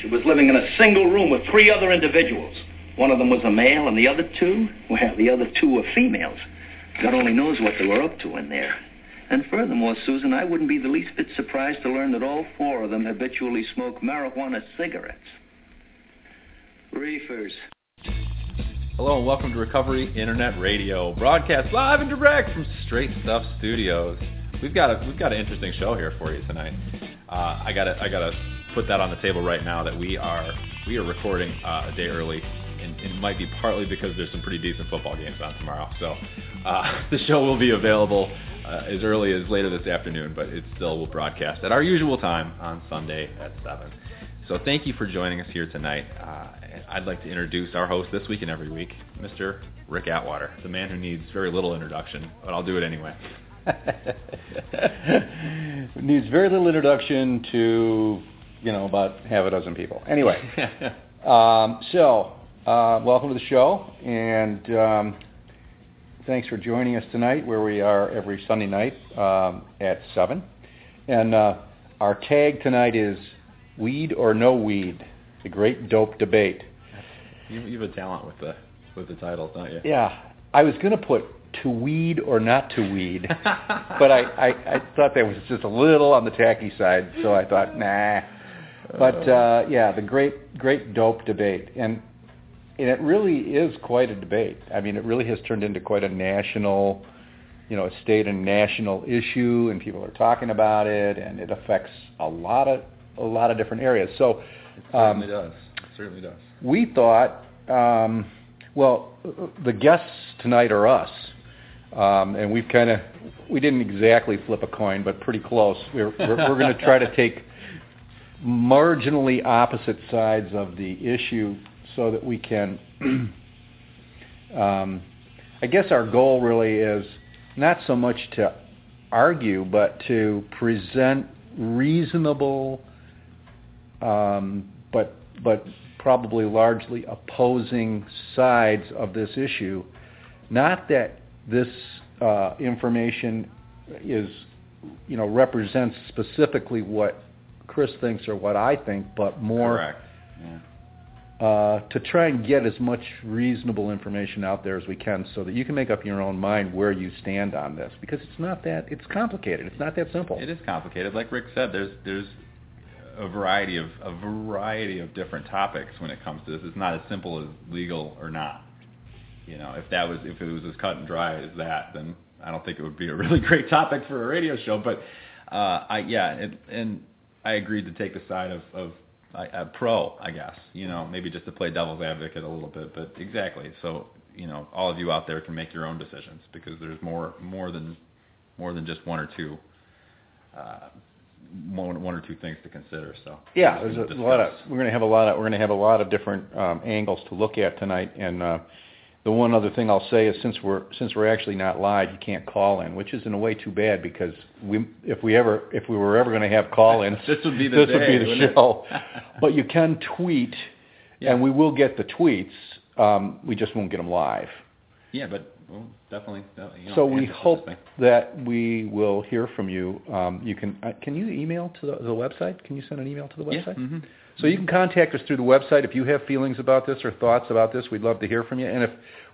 She was living in a single room with three other individuals. One of them was a male, and the other two, well, the other two were females. God only knows what they were up to in there. And furthermore, Susan, I wouldn't be the least bit surprised to learn that all four of them habitually smoke marijuana cigarettes. Reefers. Hello and welcome to Recovery Internet Radio, broadcast live and direct from Straight Stuff Studios. We've got a we've got an interesting show here for you tonight. Uh, I gotta I gotta put that on the table right now that we are we are recording uh, a day early, and it might be partly because there's some pretty decent football games on tomorrow. So uh, the show will be available uh, as early as later this afternoon, but it still will broadcast at our usual time on Sunday at seven. So thank you for joining us here tonight. Uh, I'd like to introduce our host this week and every week, Mr. Rick Atwater, the man who needs very little introduction, but I'll do it anyway. needs very little introduction to, you know, about half a dozen people. Anyway, um, so uh, welcome to the show, and um, thanks for joining us tonight, where we are every Sunday night um, at seven. And uh, our tag tonight is "Weed or No Weed: The Great Dope Debate." You, you have a talent with the with the titles, don't you? Yeah, I was going to put to weed or not to weed, but I, I, I thought that was just a little on the tacky side, so I thought, nah. But uh, yeah, the great great dope debate, and and it really is quite a debate. I mean, it really has turned into quite a national, you know, a state and national issue, and people are talking about it, and it affects a lot of a lot of different areas. So it certainly um, does. It certainly does we thought, um, well, the guests tonight are us, um, and we've kind of we didn't exactly flip a coin, but pretty close. We're we're, we're going to try to take marginally opposite sides of the issue so that we can. um, I guess our goal really is not so much to argue, but to present reasonable, um, but but probably largely opposing sides of this issue. Not that this uh, information is, you know, represents specifically what Chris thinks or what I think, but more Correct. Yeah. Uh, to try and get as much reasonable information out there as we can so that you can make up your own mind where you stand on this because it's not that it's complicated it's not that simple it is complicated like rick said there's there's a variety of a variety of different topics when it comes to this. It's not as simple as legal or not. You know, if that was if it was as cut and dry as that, then I don't think it would be a really great topic for a radio show. But uh, I yeah, it, and I agreed to take the side of, of a pro, I guess. You know, maybe just to play devil's advocate a little bit, but exactly. So you know, all of you out there can make your own decisions because there's more more than more than just one or two uh, one, one or two things to consider. So yeah, there's a lot of we're going to have a lot of we're going to have a lot of different um, angles to look at tonight. And uh, the one other thing I'll say is since we're since we're actually not live, you can't call in, which is in a way too bad because we if we ever if we were ever going to have call ins, this would be the this day, would be the show. but you can tweet, yeah. and we will get the tweets. Um, we just won't get them live. Yeah, but well, definitely. You know, so we hope that we will hear from you. Um, you can uh, can you email to the, the, website? Can you send an email to the website? Yeah. Mm-hmm. So you can contact us through the website if you have feelings about this or thoughts about this. We'd love to hear from you. And if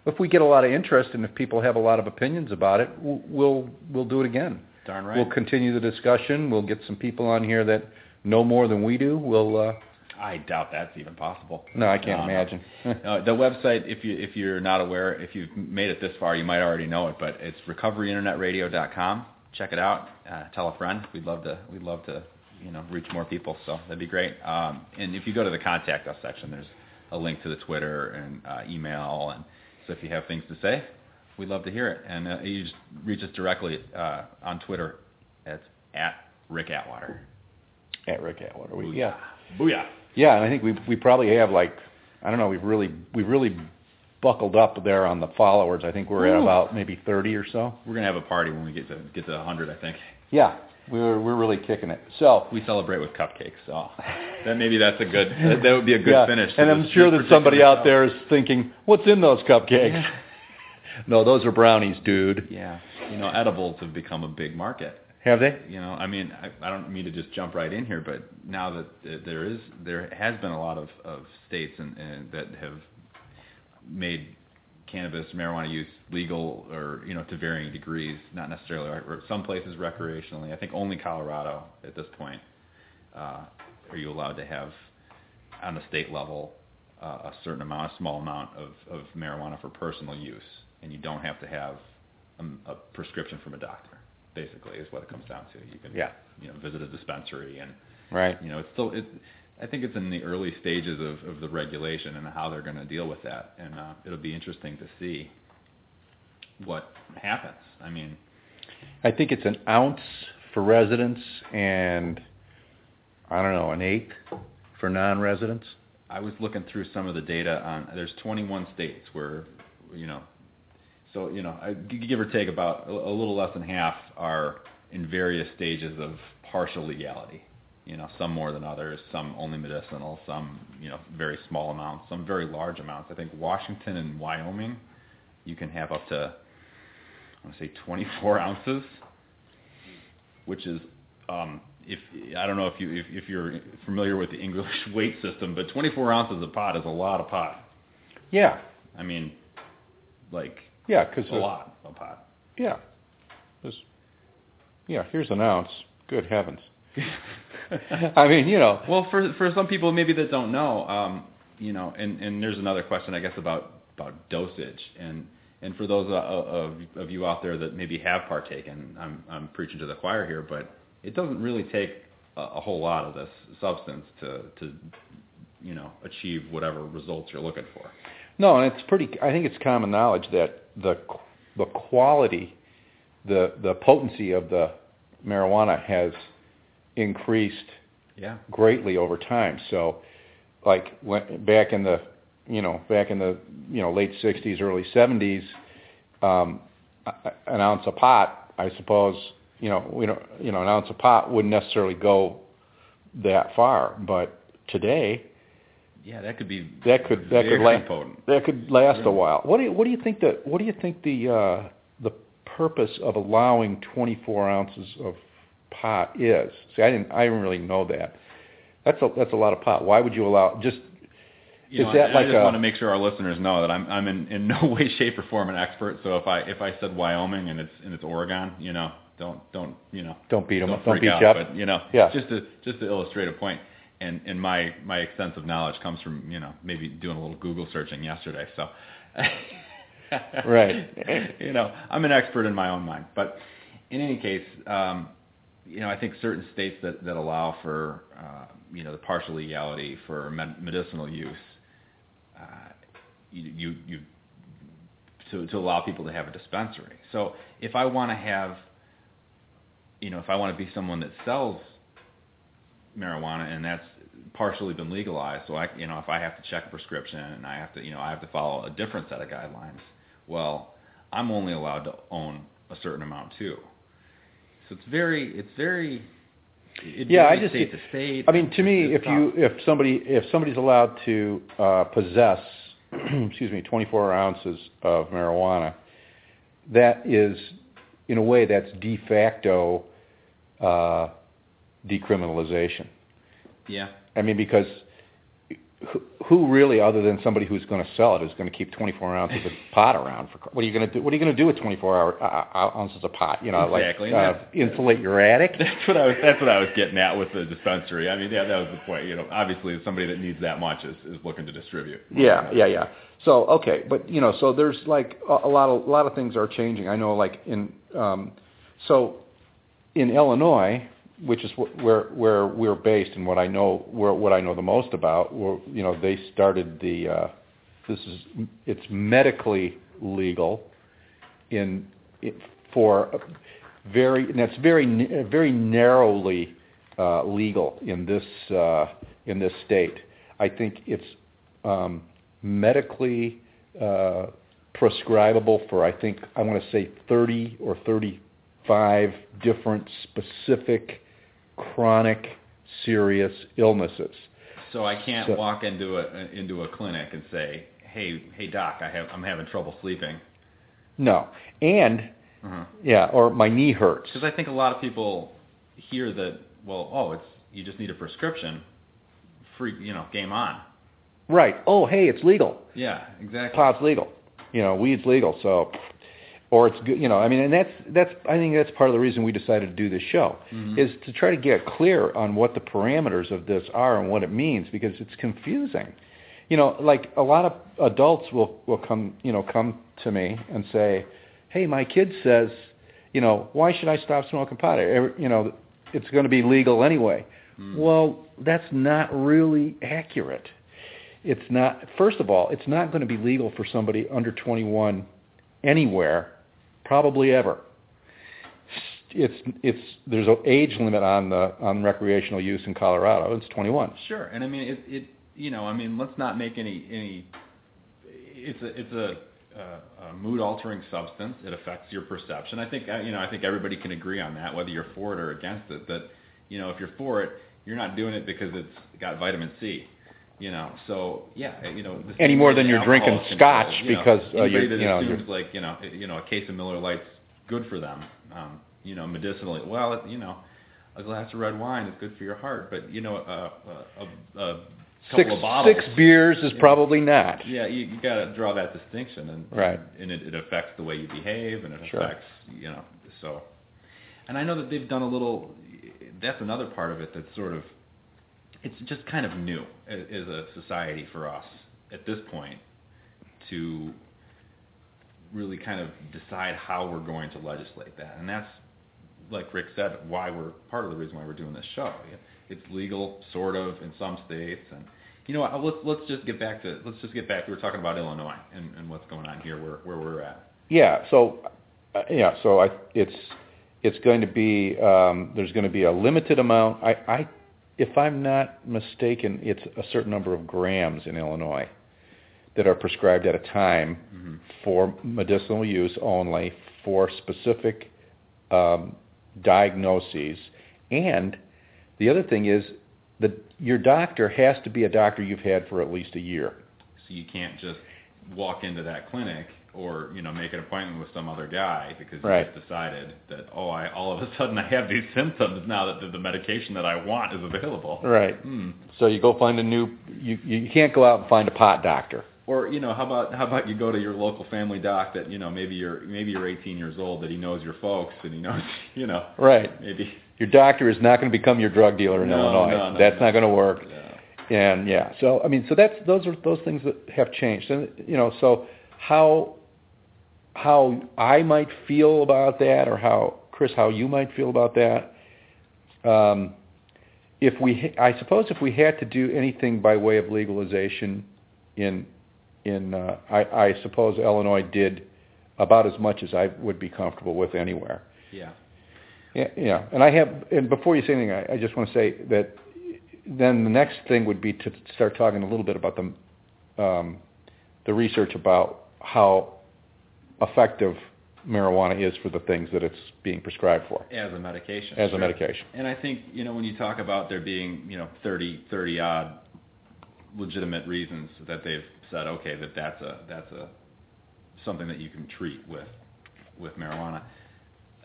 if we get a lot of interest and if people have a lot of opinions about it, we'll we'll do it again. Darn right. We'll continue the discussion. We'll get some people on here that know more than we do. We'll uh, I doubt that's even possible. No, I can't um, imagine. uh, the website, if you if you're not aware, if you've made it this far, you might already know it, but it's recoveryinternetradio.com. Check it out. Uh, tell a friend. We'd love to. We'd love to, you know, reach more people. So that'd be great. Um, and if you go to the contact us section, there's a link to the Twitter and uh, email, and so if you have things to say, we'd love to hear it. And uh, you just reach us directly uh, on Twitter. It's at Rick Atwater. At Rick Atwater. We, Booyah. yeah. Booyah. Yeah, and I think we we probably have like I don't know, we've really we've really buckled up there on the followers. I think we're Ooh. at about maybe 30 or so. We're gonna have a party when we get to get to 100, I think. Yeah, we're we're really kicking it. So we celebrate with cupcakes. So that maybe that's a good that would be a good yeah. finish. And I'm sure that somebody out there is thinking, "What's in those cupcakes?" no, those are brownies, dude. Yeah, you know, edibles have become a big market. Have they? You know, I mean, I, I don't mean to just jump right in here, but now that there is, there has been a lot of, of states and, and that have made cannabis, marijuana use legal, or you know, to varying degrees. Not necessarily, or some places recreationally. I think only Colorado at this point uh, are you allowed to have on the state level uh, a certain amount, a small amount of, of marijuana for personal use, and you don't have to have a, a prescription from a doctor. Basically, is what it comes down to. You can, yeah. you know, visit a dispensary and, right. You know, it's still it. I think it's in the early stages of, of the regulation and how they're going to deal with that, and uh, it'll be interesting to see what happens. I mean, I think it's an ounce for residents and I don't know an eighth for non-residents. I was looking through some of the data on. There's 21 states where, you know, so you know, I, give or take about a, a little less than half are in various stages of partial legality. You know, some more than others, some only medicinal, some you know very small amounts, some very large amounts. I think Washington and Wyoming, you can have up to I want to say 24 ounces, which is um, if I don't know if you if, if you're familiar with the English weight system, but 24 ounces of pot is a lot of pot. Yeah. I mean, like yeah, because a lot of pot. Yeah. There's, yeah. Here's an ounce. Good heavens. I mean, you know. Well, for for some people maybe that don't know, um, you know, and and there's another question I guess about about dosage and and for those uh, of of you out there that maybe have partaken, I'm I'm preaching to the choir here, but it doesn't really take a, a whole lot of this substance to to you know achieve whatever results you're looking for. No, and it's pretty. I think it's common knowledge that the the quality, the the potency of the marijuana has increased yeah. greatly over time. So, like when, back in the you know back in the you know late '60s, early '70s, um, an ounce of pot, I suppose you know, we don't, you know, an ounce of pot wouldn't necessarily go that far, but today, yeah, that could be that could that could last potent. that could last yeah. a while. What do you what do you think that what do you think the uh, the purpose of allowing 24 ounces of pot is? See, I didn't I didn't really know that. That's a that's a lot of pot. Why would you allow just you know, that I, like I just a, want to make sure our listeners know that I'm I'm in, in no way, shape, or form an expert. So if I if I said Wyoming and it's and it's Oregon, you know, don't don't you know don't beat them don't, don't beat out, up. But you know, yeah. just to just to illustrate a point, and and my my extensive knowledge comes from you know maybe doing a little Google searching yesterday. So right, you know, I'm an expert in my own mind. But in any case, um, you know, I think certain states that that allow for uh, you know the partial legality for med- medicinal use, uh, you you, you to, to allow people to have a dispensary. So if I want to have you know, if I want to be someone that sells marijuana and that's partially been legalized, so I, you know, if I have to check a prescription and I have to, you know, I have to follow a different set of guidelines, well, I'm only allowed to own a certain amount too. So it's very, it's very, it yeah, I just, state to state. I mean, to me, if tough. you, if somebody, if somebody's allowed to uh, possess, excuse me, 24 ounces of marijuana, that is, in a way, that's de facto uh, decriminalization. Yeah. I mean, because who really, other than somebody who's going to sell it, is going to keep 24 ounces of pot around? For what are you going to do? What are you going to do with 24 hour, uh, ounces of pot? You know, exactly. like uh, insulate your attic. That's what I was. That's what I was getting at with the dispensary. I mean, yeah, that was the point. You know, obviously, somebody that needs that much is, is looking to distribute. Yeah, yeah, yeah. So okay, but you know, so there's like a, a lot of a lot of things are changing. I know, like in um, so in Illinois, which is where where we're based and what I know where, what I know the most about. Where, you know, they started the uh, this is it's medically legal in it, for very and that's very very narrowly uh, legal in this uh, in this state. I think it's um, medically uh, prescribable for I think I want to say 30 or 35 different specific chronic serious illnesses. So I can't So- walk into a into a clinic and say, "Hey, hey doc, I have I'm having trouble sleeping." No, and Uh-huh. Yeah, or my knee hurts. Because I think a lot of people hear that, well, oh, it's you just need a prescription, free, you know, game on. Right. Oh, hey, it's legal. Yeah, exactly. Pot's legal. You know, weed's legal. So, or it's good. You know, I mean, and that's that's. I think that's part of the reason we decided to do this show Mhm. is to try to get clear on what the parameters of this are and what it means because it's confusing. You know, like a lot of adults will will come, you know, come to me and say, "Hey, my kid says, you know, why should I stop smoking pot? You know, it's going to be legal anyway." Mm. Well, that's not really accurate. It's not. First of all, it's not going to be legal for somebody under 21 anywhere, probably ever. It's it's there's an age limit on the on recreational use in Colorado. It's 21. Sure, and I mean it. It you know, I mean, let's not make any any. It's a it's a, a, mood altering substance. It affects your perception. I think you know. I think everybody can agree on that, whether you're for it or against it. That you know, if you're for it, you're not doing it because it's got vitamin C. You know, so yeah, you know. the Any more than you're drinking scotch you know. because, uh, that you know, you're- like you know you know a case of Miller Lite's good for them. Um, you know, medicinally. Well, it, you know, a glass of red wine is good for your heart, but you know, a, a, a, a couple Six of bottles. six beers is probably not. Yeah, you, you got to draw that distinction, and Right. and it, it affects the way you behave, and it Sure. affects you know. So, and I know that they've done a little. That's another part of it that's sort of. It's just kind of new as, a society for us at this point to really kind of decide how we're going to legislate that, and that's like Rick said, why we're part of the reason why we're doing this show. It's legal, sort of, in some states, and you know what? Let's let's just get back to let's just get back. We were talking about Illinois and, and what's going on here, where where we're at. Yeah. So, uh, yeah. So I, it's it's going to be um, there's going to be a limited amount. I, I, if I'm not mistaken, it's a certain number of grams in Illinois that are prescribed at a time Mm-hmm. for medicinal use only for specific um, diagnoses. And the other thing is that your doctor has to be a doctor you've had for at least a year. So you can't just walk into that clinic or you know make an appointment with some other guy because you Right. just decided that oh I all of a sudden I have these symptoms now that the, the medication that I want is available. Right. Hmm. So you go find a new. You you can't go out and find a pot doctor. Or you know, how about how about you go to your local family doc that you know maybe you're maybe you're 18 years old that he knows your folks and he knows you know Right. maybe Your doctor is not going to become your drug dealer in No, Illinois. no, no, That's no. not going to work. yeah. And yeah, so I mean, so that's those are those things that have changed, and you know, so how how I might feel about that, or how Chris, how you might feel about that. Um, if we, I suppose, if we had to do anything by way of legalization in in, uh, I, I suppose Illinois did about as much as I would be comfortable with anywhere. yeah Yeah, yeah. And I have, and before you say anything, I, I just want to say that then the next thing would be to start talking a little bit about the, um, the research about how effective marijuana is for the things that it's being prescribed for as a medication as a medication. And I think you know when you talk about there being you know 30 30 odd legitimate reasons that they've said okay that that's a that's a something that you can treat with with marijuana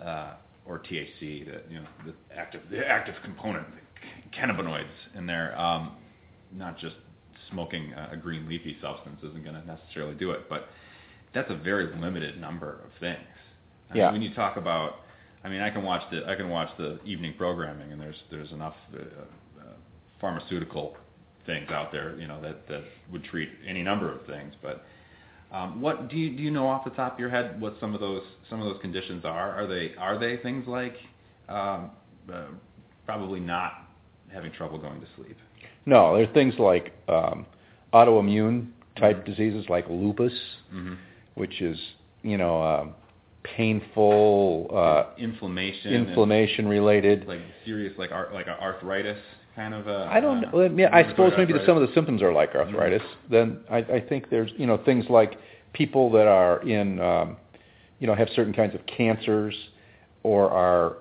uh, or THC the you know the active the active component cannabinoids in there um, not just smoking a, a green leafy substance isn't going to necessarily do it but that's a very limited number of things I mean, when you talk about I mean, I can watch the I can watch the evening programming, and there's there's enough uh, uh, pharmaceutical things out there, you know, that that would treat any number of things. But um, what do you do you know off the top of your head what some of those some of those conditions are? Are they are they things like um, uh, probably not having trouble going to sleep? No, there are things like um, autoimmune type diseases like lupus, Mm-hmm. Which is, you know, um, painful, uh, inflammation, inflammation related. like serious like ar- like arthritis kind of. A, I don't uh, know. I, mean, I suppose maybe that some of the symptoms are like arthritis. Then I, I think there's you know things like people that are in um, you know have certain kinds of cancers or are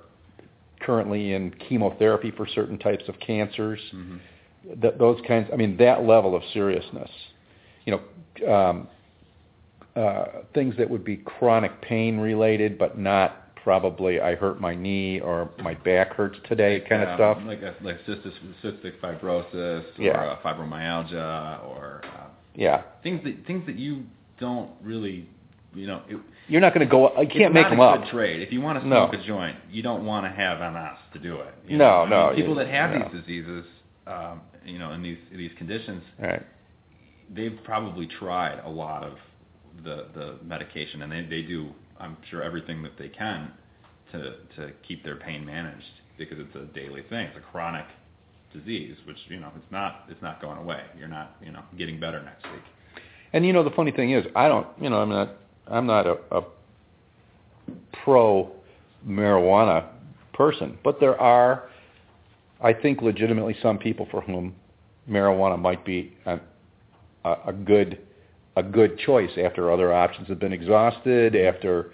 currently in chemotherapy for certain types of cancers. Mhm. Th- those kinds. I mean that level of seriousness. You know, um, uh, things that would be chronic pain related, but not probably I hurt my knee or my back hurts today kind of Um, stuff. like a, like cystic, cystic fibrosis or uh, fibromyalgia or uh, Yeah, things that things that you don't really, you know, it, you're not going to go. You can't make not them a up. good trade. If you want to No. smoke a joint, you don't want to have MS to do it. you No, know? I mean, no, People that have no. these diseases, um, you know, in these these conditions, right. they've probably tried a lot of the the medication, and they they do, I'm sure, everything that they can to to keep their pain managed because it's a daily thing. It's a chronic disease, which you know it's not it's not going away. You're not you know getting better next week. And you know the funny thing is, I don't. You know, I'm not. I'm not a, a pro marijuana person, but there are, I think, legitimately some people for whom marijuana might be a, a, a good a good choice after other options have been exhausted. After,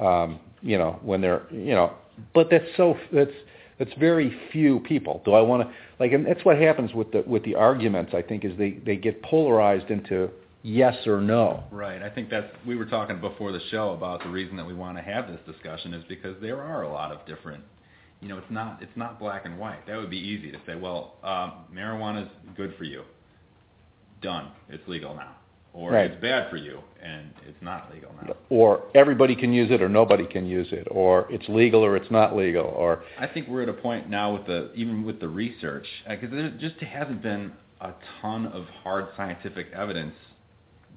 um, you know, when they're you know, but that's so that's that's very few people. Do I want to like? And that's what happens with the with the arguments. I think is they they get polarized into yes or no. Right. I think that's we were talking before the show about the reason that we want to have this discussion is because there are a lot of different you know, it's not it's not black and white. That would be easy to say, well, um, marijuana is good for you. Done. It's legal now. Or Right. it's bad for you and it's not legal now. Or everybody can use it or nobody can use it, or it's legal or it's not legal, or I think we're at a point now with the even with the research uh, because there just hasn't been a ton of hard scientific evidence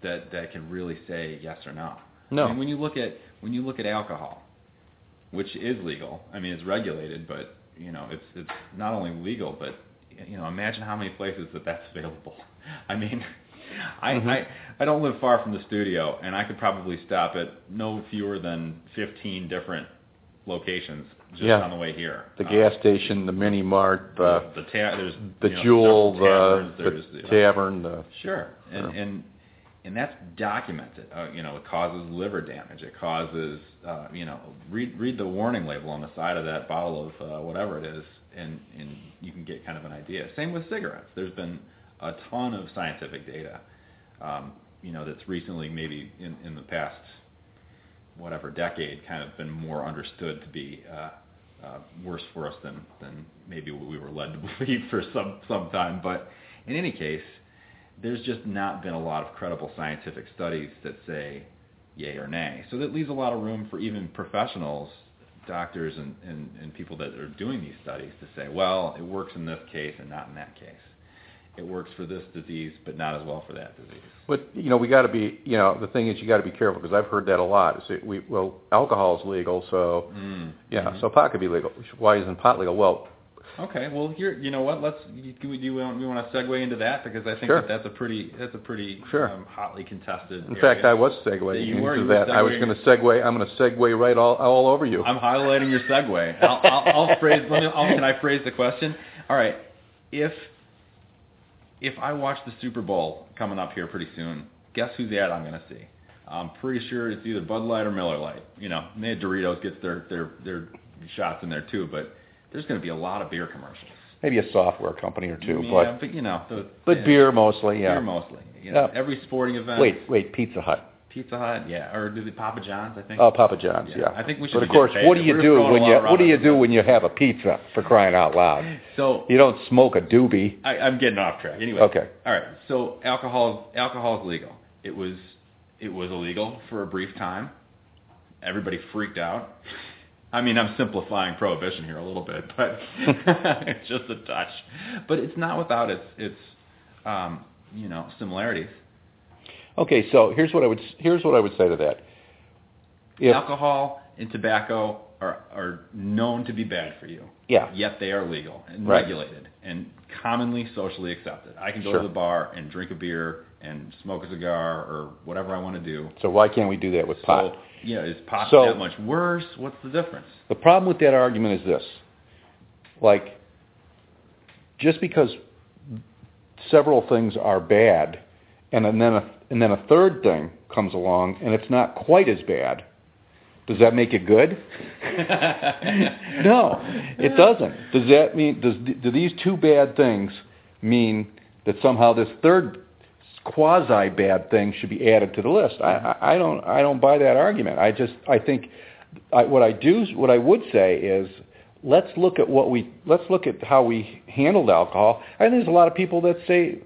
that that can really say yes or no. No. I mean, when you look at when you look at alcohol, which is legal, I mean it's regulated, but you know it's it's not only legal, but you know imagine how many places that that's available. I mean, I Mhm. I I don't live far from the studio, and I could probably stop at no fewer than 15 different locations just Yeah. on the way here. the Uh, gas station, the mini mart, uh, the, the ta- there's the you know, jewel, taverns, the, there's, the tavern, the Sure, and Yeah. and and that's documented. Uh, you know, it causes liver damage. It causes, uh, you know, read read the warning label on the side of that bottle of uh, whatever it is, and and you can get kind of an idea. Same with cigarettes. There's been a ton of scientific data, um, you know, that's recently maybe in in the past whatever decade kind of been more understood to be uh, uh, worse for us than than maybe what we were led to believe for some some time. But in any case, there's just not been a lot of credible scientific studies that say yay or nay. So that leaves a lot of room for even professionals, doctors and, and, and people that are doing these studies to say, well, it works in this case and not in that case. It works for this disease, but not as well for that disease. But you know, we got to be. You know, the thing is, you got to be careful because I've heard that a lot. Is that we well, alcohol is legal, so Mm. yeah, Mhm. so pot could be legal. Why isn't pot legal? Well, Okay, well here, you know what? Let's do we do we want, we want to segue into that because I think Sure. that that's a pretty that's a pretty Sure. um, hotly contested. in area. fact, I was segueing You into were- you were that. I was going to segue. I'm going to segue right all all over you. I'm highlighting your segue. I'll, I'll, I'll phrase. Let me, I'll, can I phrase the question? All right. If if I watch the Super Bowl coming up here pretty soon, guess whose ad I'm going to see? I'm pretty sure it's either Bud Light or Miller Lite. You know, maybe Doritos gets their their their shots in there too, but there's going to be a lot of beer commercials. Maybe a software company or two, yeah, but but you know, the, but yeah, beer mostly. Yeah. beer mostly. You know, Yeah. every sporting event. Wait, wait, Pizza Hut. Pizza Hut, yeah, or do the Papa John's? I think. Oh, Papa John's, Yeah, yeah. I think we should But of course, what do you We're do when you what do you do when you have a pizza for crying out loud? So You don't smoke a doobie. I, I'm getting off track. Anyway. Okay. All right. So alcohol alcohol is legal. It was it was illegal for a brief time. Everybody freaked out. I mean, I'm simplifying prohibition here a little bit, but it's just a touch. But it's not without its its um, you know similarities. Okay, so here's what I would here's what I would say to that. If Alcohol and tobacco are are known to be bad for you. Yeah. Yet they are legal and Right. regulated and commonly socially accepted. I can go Sure. to the bar and drink a beer and smoke a cigar or whatever I want to do. so why can't we do that with pot? So, yeah, is pot So- that much worse? What's the difference? The problem with that argument is this. Like, just because several things are bad, and then a, and then a third thing comes along and it's not quite as bad, does that make it good? no, it doesn't. Does that mean does do these two bad things mean that somehow this third quasi bad thing should be added to the list. I, I I don't I don't buy that argument. I just I think I, what I do what I would say is let's look at what we let's look at how we handled alcohol. I think there's a lot of people that say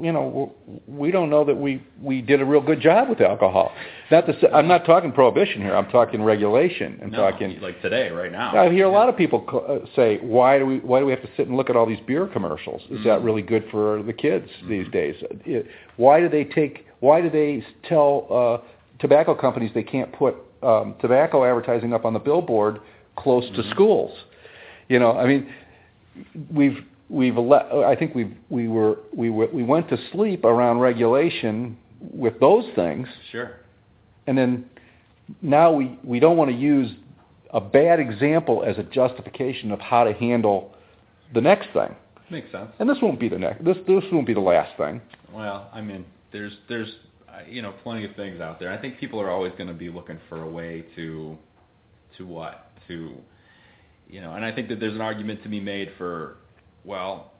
you know, we don't know that we we did a real good job with alcohol. Not to I'm not talking prohibition here. I'm talking regulation. I'm no, talking like today, right now. I hear a lot of people say, "Why do we why do we have to sit and look at all these beer commercials? Is Mm-hmm. that really good for the kids these days? Why do they take? Why do they tell uh, tobacco companies they can't put um, tobacco advertising up on the billboard close Mm-hmm. to schools? You know, I mean, we've we've I think we've we were we were, we went to sleep around regulation with those things, Sure. and then now we we don't want to use a bad example as a justification of how to handle the next thing. Makes sense. And this won't be the next. This this won't be the last thing. Well, I mean, there's there's you know plenty of things out there. I think people are always going to be looking for a way to to what to you know, and I think that there's an argument to be made for well,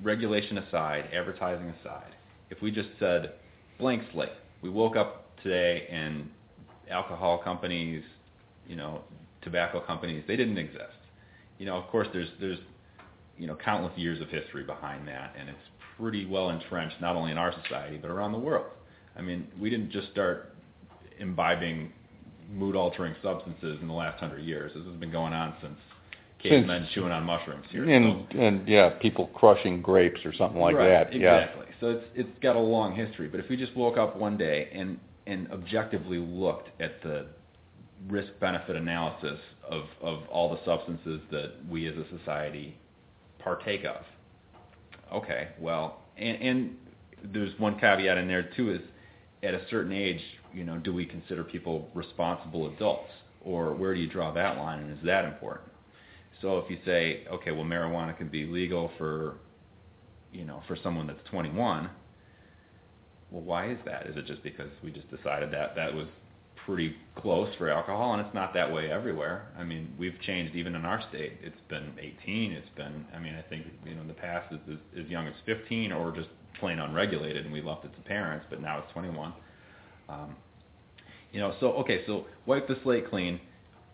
regulation aside, advertising aside, if we just said blank slate, we woke up today and alcohol companies, you know, tobacco companies, they didn't exist. You know, of course, there's there's you know countless years of history behind that, and it's pretty well entrenched not only in our society but around the world. I mean, we didn't just start imbibing mood-altering substances in the last hundred years. This has been going on since cavemen chewing on mushrooms here. And and yeah, people crushing grapes or something like right, that. Yeah. Exactly. So it's it's got a long history. But if we just woke up one day and and objectively looked at the risk benefit analysis of, of all the substances that we as a society partake of. Okay, well, and, and there's one caveat in there too is at a certain age, you know, do we consider people responsible adults or where do you draw that line and is that important? So if you say, okay, well, marijuana can be legal for, you know, for someone that's 21, well, why is that? Is it just because we just decided that that was pretty close for alcohol, and it's not that way everywhere. I mean, we've changed even in our state. It's been 18. It's been, I mean, I think you know in the past it's as, as young as 15 or just plain unregulated, and we left it to parents. But now it's 21. Um, you know, so okay, so wipe the slate clean.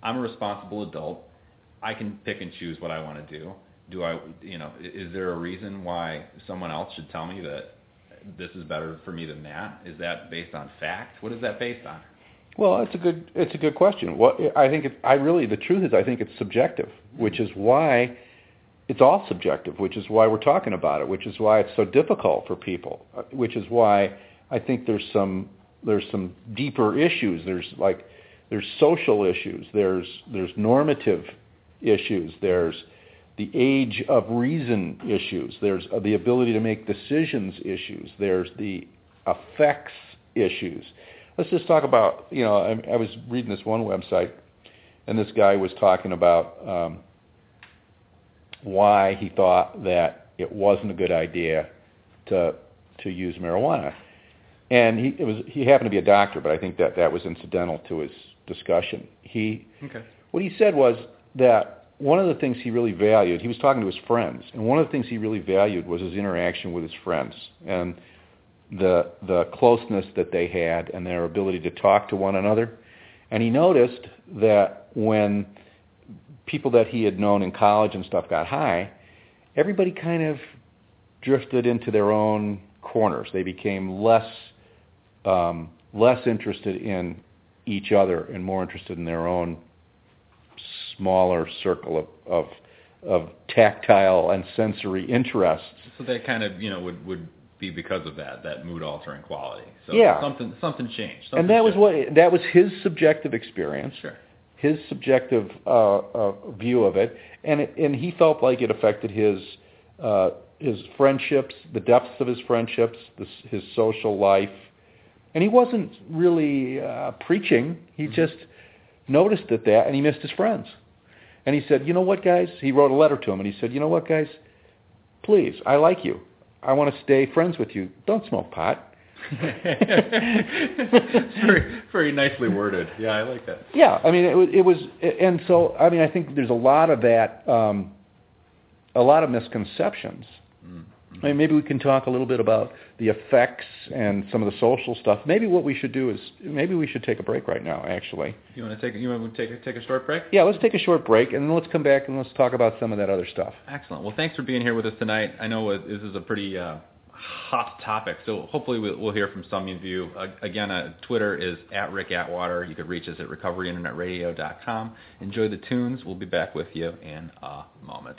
I'm a responsible adult. I can pick and choose what I want to do. Do I, you know, is there a reason why someone else should tell me that this is better for me than that? Is that based on fact? What is that based on? Well, it's a good it's a good question. What I think I really the truth is I think it's subjective, which is why it's all subjective, which is why we're talking about it, which is why it's so difficult for people, uh, which is why I think there's some there's some deeper issues. There's like there's social issues. There's there's normative issues. There's the age of reason issues. There's the ability to make decisions issues. There's the effects issues. Let's just talk about, you know, I, I was reading this one website, and this guy was talking about um, why he thought that it wasn't a good idea to to use marijuana. And he it was he happened to be a doctor, but I think that that was incidental to his discussion. He Okay. what he said was that one of the things he really valued, he was talking to his friends, and one of the things he really valued was his interaction with his friends and the the closeness that they had and their ability to talk to one another. And he noticed that when people that he had known in college and stuff got high, everybody kind of drifted into their own corners. They became less um, less interested in each other and more interested in their own smaller circle of, of of tactile and sensory interests. So that kind of, you know, would would be because of that that mood altering quality. So Yeah. something something changed. and Something that was what that was his subjective experience. Sure. his subjective uh, uh, view of it, and it, and he felt like it affected his uh, his friendships, the depths of his friendships, the, his social life, and he wasn't really uh, preaching. He just noticed at that, and he missed his friends. And he said, "You know what, guys?" He wrote a letter to him, and he said, "You know what, guys? Please, I like you. I want to stay friends with you. Don't smoke pot." It's very very nicely worded. Yeah, I like that. Yeah, I mean, it, was- it was, and so I mean, I think there's a lot of that, um, a lot of misconceptions Mm. I mean, maybe we can talk a little bit about the effects and some of the social stuff. Maybe what we should do is maybe we should take a break right now. Actually, You want to take you want to take a, take a short break? yeah, let's take a short break and then let's come back and let's talk about some of that other stuff. Excellent. Well, thanks for being here with us tonight. I know this is a pretty uh, hot topic, so hopefully we'll, we'll hear from some of you. Uh, again, uh, Twitter is at Rick Atwater. You could reach us at recoveryinternetradio.com. Enjoy the tunes. We'll be back with you in a moment.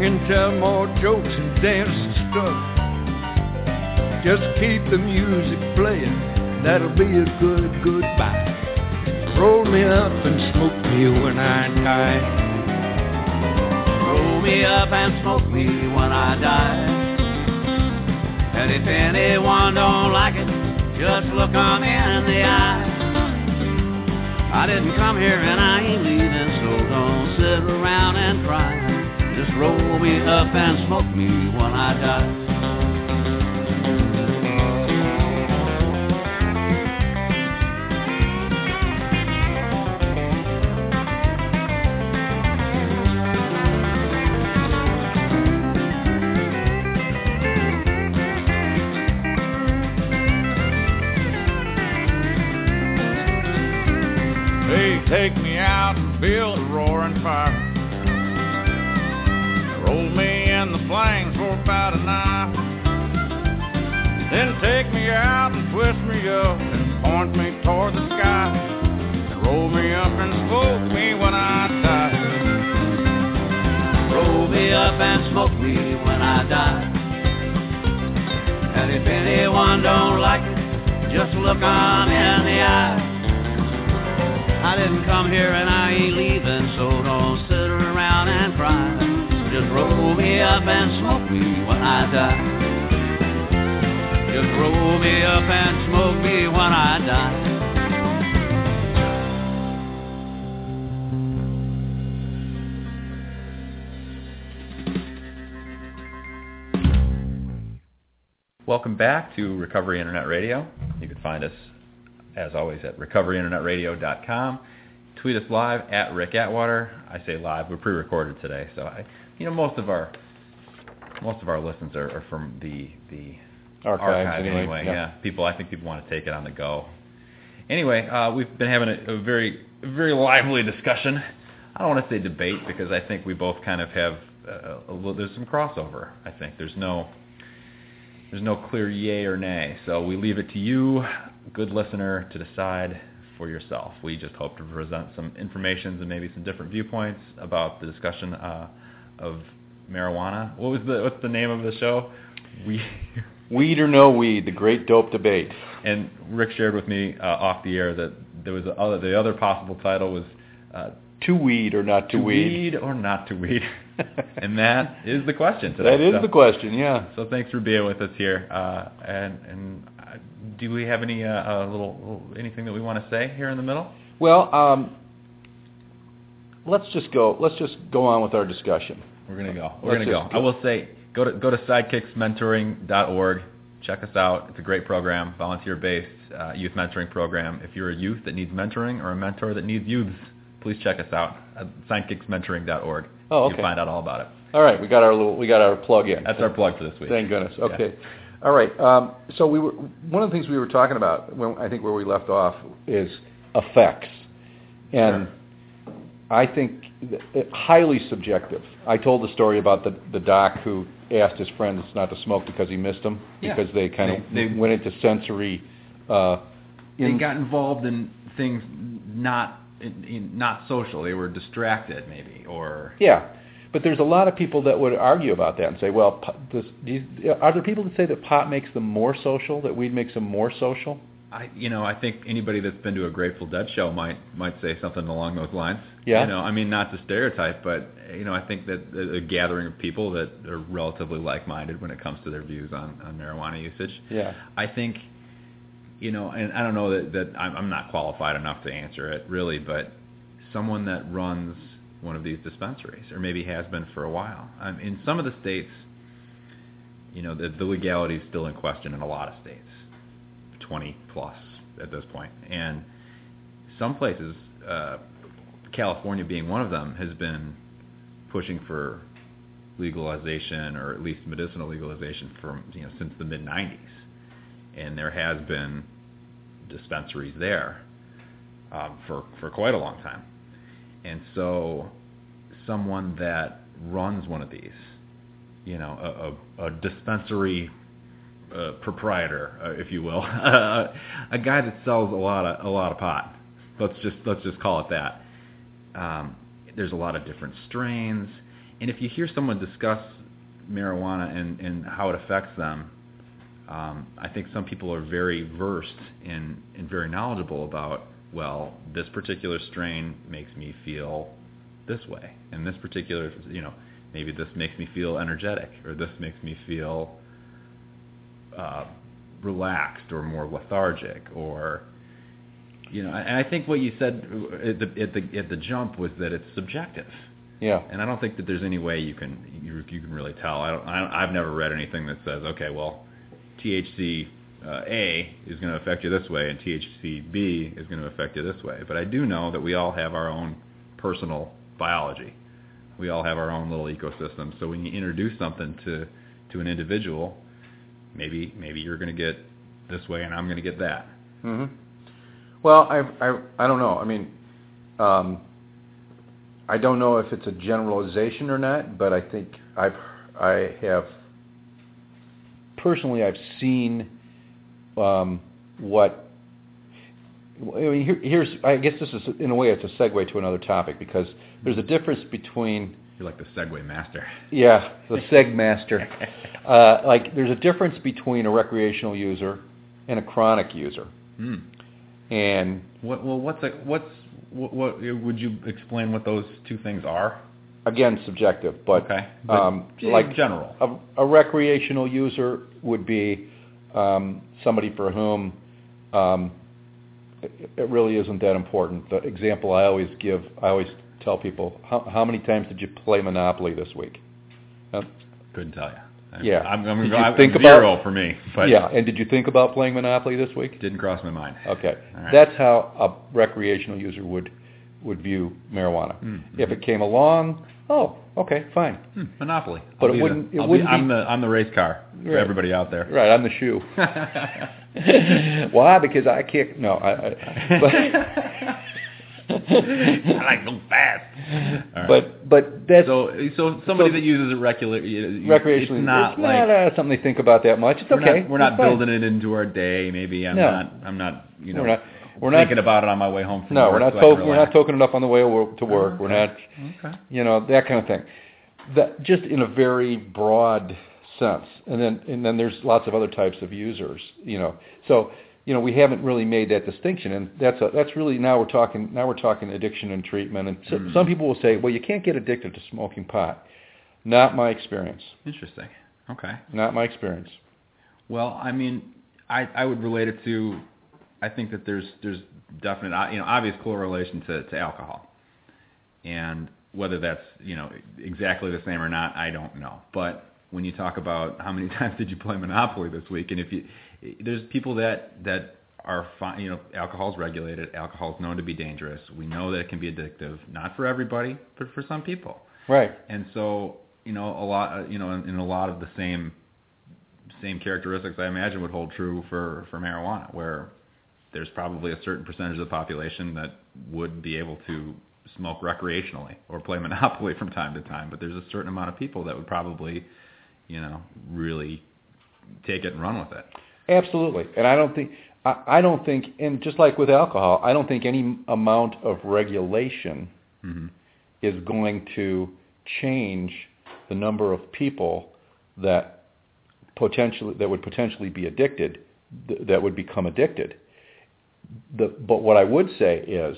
Sing and tell more jokes and dance and stuff. Just keep the music playing, that'll be a good goodbye. Roll me up and smoke me when I die. Roll me up and smoke me when I die. And if anyone don't like it, just look 'em in the eye. I didn't come here and I ain't leaving, so don't sit around and cry. Just roll me up and smoke me when I die. Don't like it, just look 'em in the eye. I didn't come here and I ain't leaving, so don't sit around and cry. Just roll me up and smoke me when I die. Just roll me up and smoke me when I die. Welcome back to Recovery Internet Radio. You can find us, as always, at recoveryinternetradio.com. Tweet us live at Rick Atwater. I say live; we're pre-recorded today, so I, you know, most of our most of our listens are, are from the the Archives, archive anyway, Yeah. yeah. people. I think people want to take it on the go. Anyway, uh, we've been having a, a very very lively discussion. I don't want to say debate because I think we both kind of have uh, a little, there's some crossover. I think there's no there's no clear yay or nay. So we leave it to you, good listener, to decide for yourself. We just hope to present some information and maybe some different viewpoints about the discussion uh, of marijuana. What was the what's the name of the show? We Weed or no weed, the great dope debate. and Rick shared with me uh, off the air that there was a other, the other possible title was uh, To weed or not to, to weed. weed or not to weed, and that is the question today. That is So- the question, yeah. So thanks for being with us here. Uh, and and uh, do we have any uh, uh, little, anything that we want to say here in the middle? Well, um, let's just go. Let's just go on with our discussion. We're gonna go. We're Let's gonna go. just I will say, go to go to sidekicksmentoring.org. Check us out. It's a great program, volunteer-based uh, youth mentoring program. If you're a youth that needs mentoring or a mentor that needs youths, please check us out at sidekicksmentoring.org. Oh, You okay. can find out all about it. All right, we got our little, we got our plug in. That's our plug for this week. Thank goodness. Yeah. Okay. All right. Um, so we were one of the things we were talking about. When, I think where we left off is effects, and I think highly subjective. I told the story about the the doc who asked his friends not to smoke because he missed them Yeah. because they kind of They- they- went into sensory. Uh, They got involved in things not in, in, not social. They were distracted, maybe, or Yeah, but there's a lot of people that would argue about that and say, well, does, are there people that say that pot makes them more social, that weed makes them more social? I, you know, I think anybody that's been to a Grateful Dead show might might say something along those lines. Yeah. You know, I mean, not to stereotype, but you know, I think that a a gathering of people that are relatively like-minded when it comes to their views on on marijuana usage. Yeah. I think, you know, and I don't know that that I'm, I'm not qualified enough to answer it really, but someone that runs one of these dispensaries, or maybe has been for a while. Um, in some of the states, you know, the, the legality is still in question in a lot of states, 20 plus at this point. and some places, uh, California being one of them, has been pushing for legalization or at least medicinal legalization from you know since the mid 90s, and there has been dispensaries there um, for for quite a long time, and so someone that runs one of these, you know, a, a, a dispensary uh, proprietor, uh, if you will, a guy that sells a lot of a lot of pot. Let's just let's just call it that. Um, there's a lot of different strains, and if you hear someone discuss marijuana and, and how it affects them, um, I think some people are very versed and, and very knowledgeable about, well, this particular strain makes me feel this way, and this particular, you know, maybe this makes me feel energetic, or this makes me feel uh, relaxed or more lethargic, or you know, and I think what you said at the at the at the jump was that it's subjective. Yeah. And I don't think that there's any way you can you, you can really tell. I don't, I, I've never read anything that says, okay, well, THC uh, A is going to affect you this way, and THC B is going to affect you this way. But I do know that we all have our own personal biology. We all have our own little ecosystem. So when you introduce something to to an individual, maybe maybe you're going to get this way, and I'm going to get that. hmm Well, I, I, I don't know. I mean, um, I don't know if it's a generalization or not, but I think I've, I have, personally, I've seen um, what. I mean, here, here's. I guess this is, in a way, it's a segue to another topic because there's a difference between You're like the segue master. yeah, the seg master. Uh, like, there's a difference between a recreational user and a chronic user, Hmm. and What, well, what's a, what's what, what would you explain what those two things are? Again subjective, but Okay. But um, in like general. a, a recreational user would be um, somebody for whom um, it, it really isn't that important. The example I always give, I always tell people, how, how many times did you play Monopoly this week? Uh, Couldn't tell you. I- Yeah. I'm, I'm, Did you I'm think zero about- for me, but yeah, and did you think about playing Monopoly this week? didn't cross my mind. Okay, right. that's how a recreational user would would view marijuana. Mm, If it came along, oh, okay, fine. Hmm, Monopoly. But I'll it wouldn't- The, it wouldn't be, I'm the I'm the race car for Right. everybody out there. Right, I'm the shoe. Why? Because I can't. No, I. I I like go fast. Right. but but that's so so somebody so- that uses it regular, recreationally. It's not it's like not uh, something they think about that much. It's we're okay. not, we're not It's fine. building it into our day. Maybe I'm No. not I'm not you know We're not. We're not. thinking about it on my way home from no, work. we're not. so I we're not enough on the way to work. To work. We're not. Okay. You know that kind of thing. That just in a very broad sense, and then and then there's lots of other types of users. You know, so you know we haven't really made that distinction, and that's a, that's really now we're talking now we're talking addiction and treatment. And so, Mm. some people will say, well, you can't get addicted to smoking pot. Not my experience. Interesting. Okay. Not my experience. Well, I mean, I I would relate it to. I think that there's there's definite you know obvious correlation to to alcohol. and whether that's you know exactly the same or not, I don't know. But when you talk about how many times did you play Monopoly this week, and if you there's people that that are fine, you know, alcohol's regulated, alcohol's known to be dangerous. We know that it can be addictive, not for everybody, but for some people. Right. And so, you know, a lot, you know, in, in a lot of the same same characteristics I imagine would hold true for for marijuana, where there's probably a certain percentage of the population that would be able to smoke recreationally or play Monopoly from time to time, but there's a certain amount of people that would probably, you know, really take it and run with it. Absolutely. And I don't think I, I don't think and just like with alcohol, I don't think any amount of regulation hmm is going to change the number of people that potentially that would potentially be addicted th- that would become addicted. The, but what I would say is,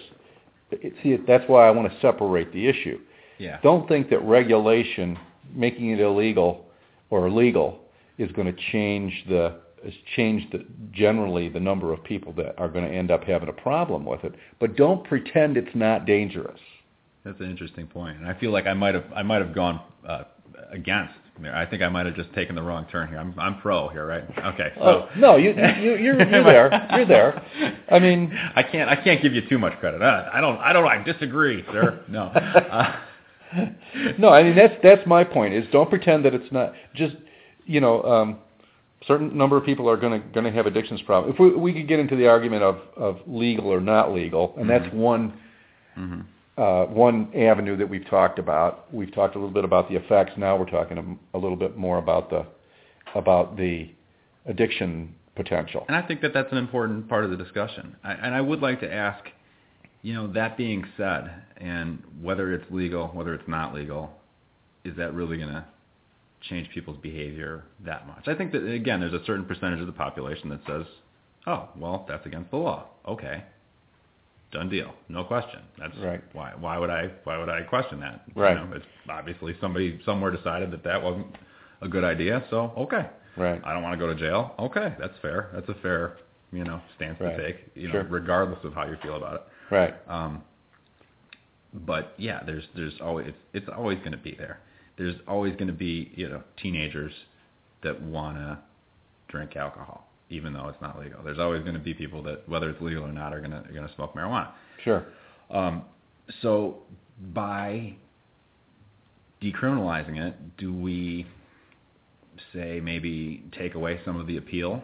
it, see, that's why I want to separate the issue. Yeah. Don't think that regulation, making it illegal or legal, is going to change the is change the generally the number of people that are going to end up having a problem with it. But don't pretend it's not dangerous. That's an interesting point, and I feel like I might have I might have gone uh, against. I think I might have just taken the wrong turn here. I'm I'm pro here, right? Okay. So Oh, no, you, you you're you're there. You're there. I mean, I can't I can't give you too much credit. Uh, I don't I don't I disagree, sir. No. Uh, no, I mean that's that's my point. Is don't pretend that it's not just you know um, certain number of people are going to going to have addictions problem. If we we could get into the argument of of legal or not legal, and that's one mhm. Uh, one avenue that we've talked about. We've talked a little bit about the effects. Now we're talking a, a little bit more about the about the addiction potential. And I think that that's an important part of the discussion. I, and I would like to ask, you know, that being said, and whether it's legal, whether it's not legal, is that really going to change people's behavior that much? I think that again, there's a certain percentage of the population that says, "Oh, well, that's against the law." Okay, done deal, no question. That's Right. Why? Why would I? Why would I question that? Right. You know, it's obviously somebody somewhere decided that that wasn't a good idea. So okay, Right. I don't want to go to jail. Okay, that's fair. That's a fair, you know, stance Right. to take. You know, Sure. regardless of how you feel about it. Right. Um, but yeah, there's there's always it's, it's always going to be there. There's always going to be you know teenagers that want to drink alcohol, even though it's not legal. There's always going to be people that whether it's legal or not are going to are going to smoke marijuana. Sure. Um, so by decriminalizing it, do we say maybe take away some of the appeal,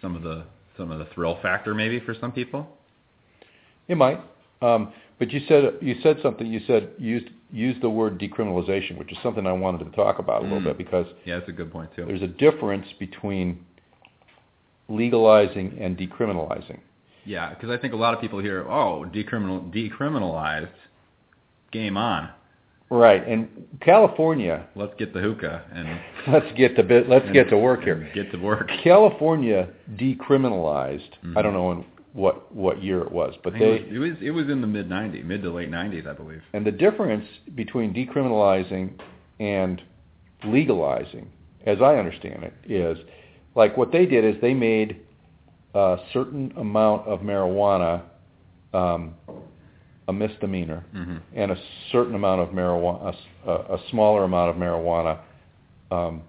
some of the some of the thrill factor maybe for some people? It might. Um, but you said you said something. You said used use the word decriminalization, which is something I wanted to talk about a little Mm. bit because Yeah, that's a good point too. there's a difference between legalizing and decriminalizing. Yeah, because I think a lot of people hear, oh, decriminal decriminalized, game on. Right. And California, Let's get the hookah and let's get to bit, let's get to work here. Get to work. California decriminalized. Mhm. I don't know in what what year it was, but they it was it was, it was in the mid '90s, mid to late '90s, I believe. and the difference between decriminalizing and legalizing, as I understand it, is like what they did is they made a certain amount of marijuana um, a misdemeanor, hmm and a certain amount of marijuana, a smaller amount of marijuana, um,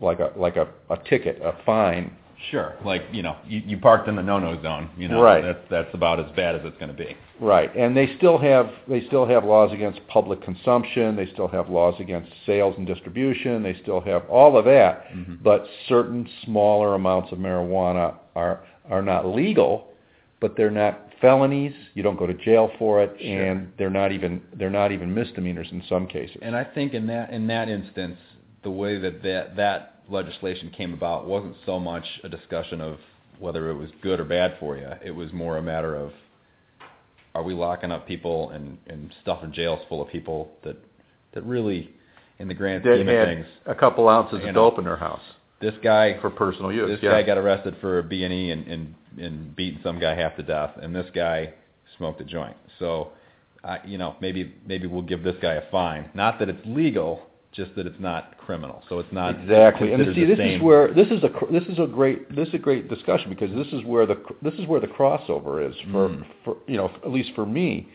like a like a, a ticket, a fine. Sure. Like you know, you, you parked in the no-no zone. You know, Right. That's that's about as bad as it's going to be. Right, and they still have they still have laws against public consumption. They still have laws against sales and distribution. They still have all of that, Mhm. but certain smaller amounts of marijuana are are not legal, but they're not felonies. You don't go to jail for it, Sure. and they're not even they're not even misdemeanors in some cases. And I think in that in that instance, the way that that, that legislation came about wasn't so much a discussion of whether it was good or bad for you. It was more a matter of are we locking up people and, and stuffing jails full of people that that really, in the grand scheme of had things, a couple ounces of know, dope in their house this guy for personal use. this yeah. guy got arrested for B and E and and and beating some guy half to death, and this guy smoked a joint. So, uh, you know, maybe maybe we'll give this guy a fine. Not that it's legal, just that it's not criminal. So it's not exactly. And see, this is where this is a this is a great this is a great discussion because this is where the this is where the crossover is for Mm. for you know at least for me.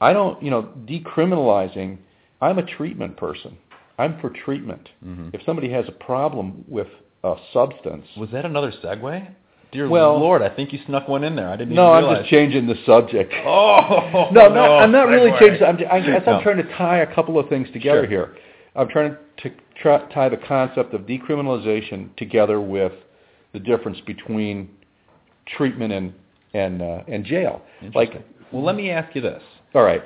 I don't, you know, decriminalizing. I'm a treatment person. I'm for treatment. Mhm. If somebody has a problem with a substance, Was that another segue? Dear Well- Lord, I think you snuck one in there. I didn't no, I'm just changing the subject. Oh no, no, I'm not really changing. I'm, I guess No. I'm trying to tie a couple of things together Sure. here. I'm trying to try, tie the concept of decriminalization together with the difference between treatment and and uh, and jail. Like, well, let me ask you this: all right,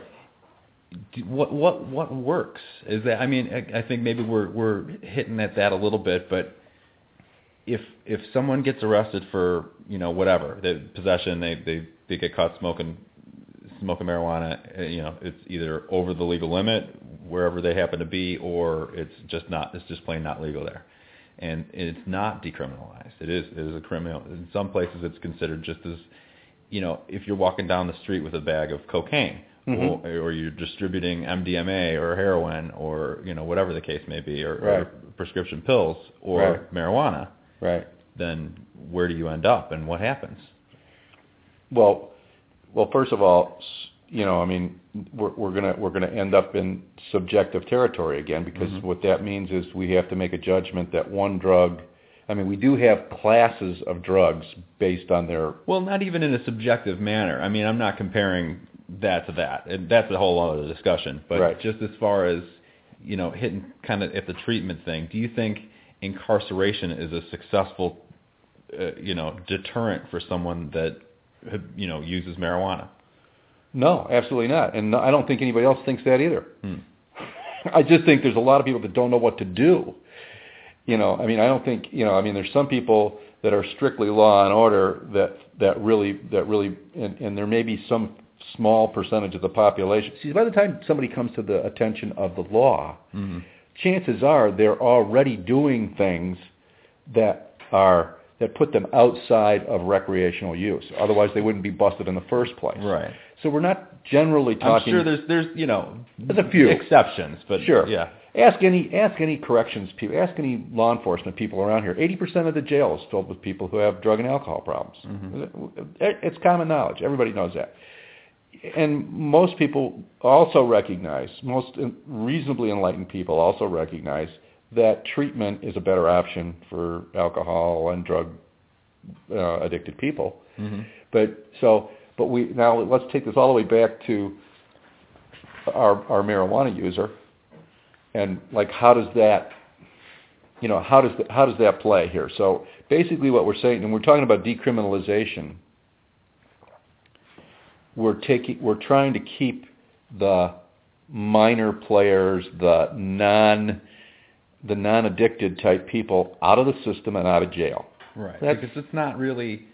what what what works? Is that I mean, I, I think maybe we're we're hitting at that a little bit, but if if someone gets arrested for you know whatever, the possession, they they they get caught smoking smoking marijuana, uh, you know, it's either over the legal limit wherever they happen to be, or it's just not it's just plain not legal there. And it's not decriminalized. It is it is a criminal. In some places, it's considered just as, you know, if you're walking down the street with a bag of cocaine, Mhm. or, or you're distributing MDMA or heroin, or you know whatever the case may be, or, or prescription pills or Right. marijuana, right. then where do you end up, and what happens? Well, well, first of all, you know, I mean, we're, we're gonna we're gonna end up in subjective territory again because Mhm. what that means is we have to make a judgment that one drug. I mean, we do have classes of drugs based on their Well, not even in a subjective manner. I mean, I'm not comparing that to that. And that's a whole other discussion. But Right. just as far as, you know, hitting kind of at the treatment thing, do you think incarceration is a successful, uh, you know, deterrent for someone that, you know, uses marijuana? No, absolutely not. And I don't think anybody else thinks that either. Hmm. I just think there's a lot of people that don't know what to do. You know, I mean, I don't think, you know, I mean, there's some people that are strictly law and order that that really that really and, and there may be some small percentage of the population. See, by the time somebody comes to the attention of the law, Mm-hmm. chances are they're already doing things that are that put them outside of recreational use. Otherwise, they wouldn't be busted in the first place. Right. So we're not generally I'm talking. sure there's, there's, you know, There's a few. exceptions, but Sure. yeah. Ask any ask any corrections people, ask any law enforcement people around here. Eighty percent of the jail is filled with people who have drug and alcohol problems. It- It's common knowledge. Everybody knows that. And most people also recognize, most reasonably enlightened people also recognize that treatment is a better option for alcohol and drug uh, addicted people. hmm But so, but we now let's take this all the way back to our our marijuana user, and like how does that, you know, how does that, how does that play here? So basically, what we're saying, and we're talking about decriminalization. We're taking, we're trying to keep the minor players, the non, the non-addicted type people out of the system and out of jail. Right. That's- because it's not really.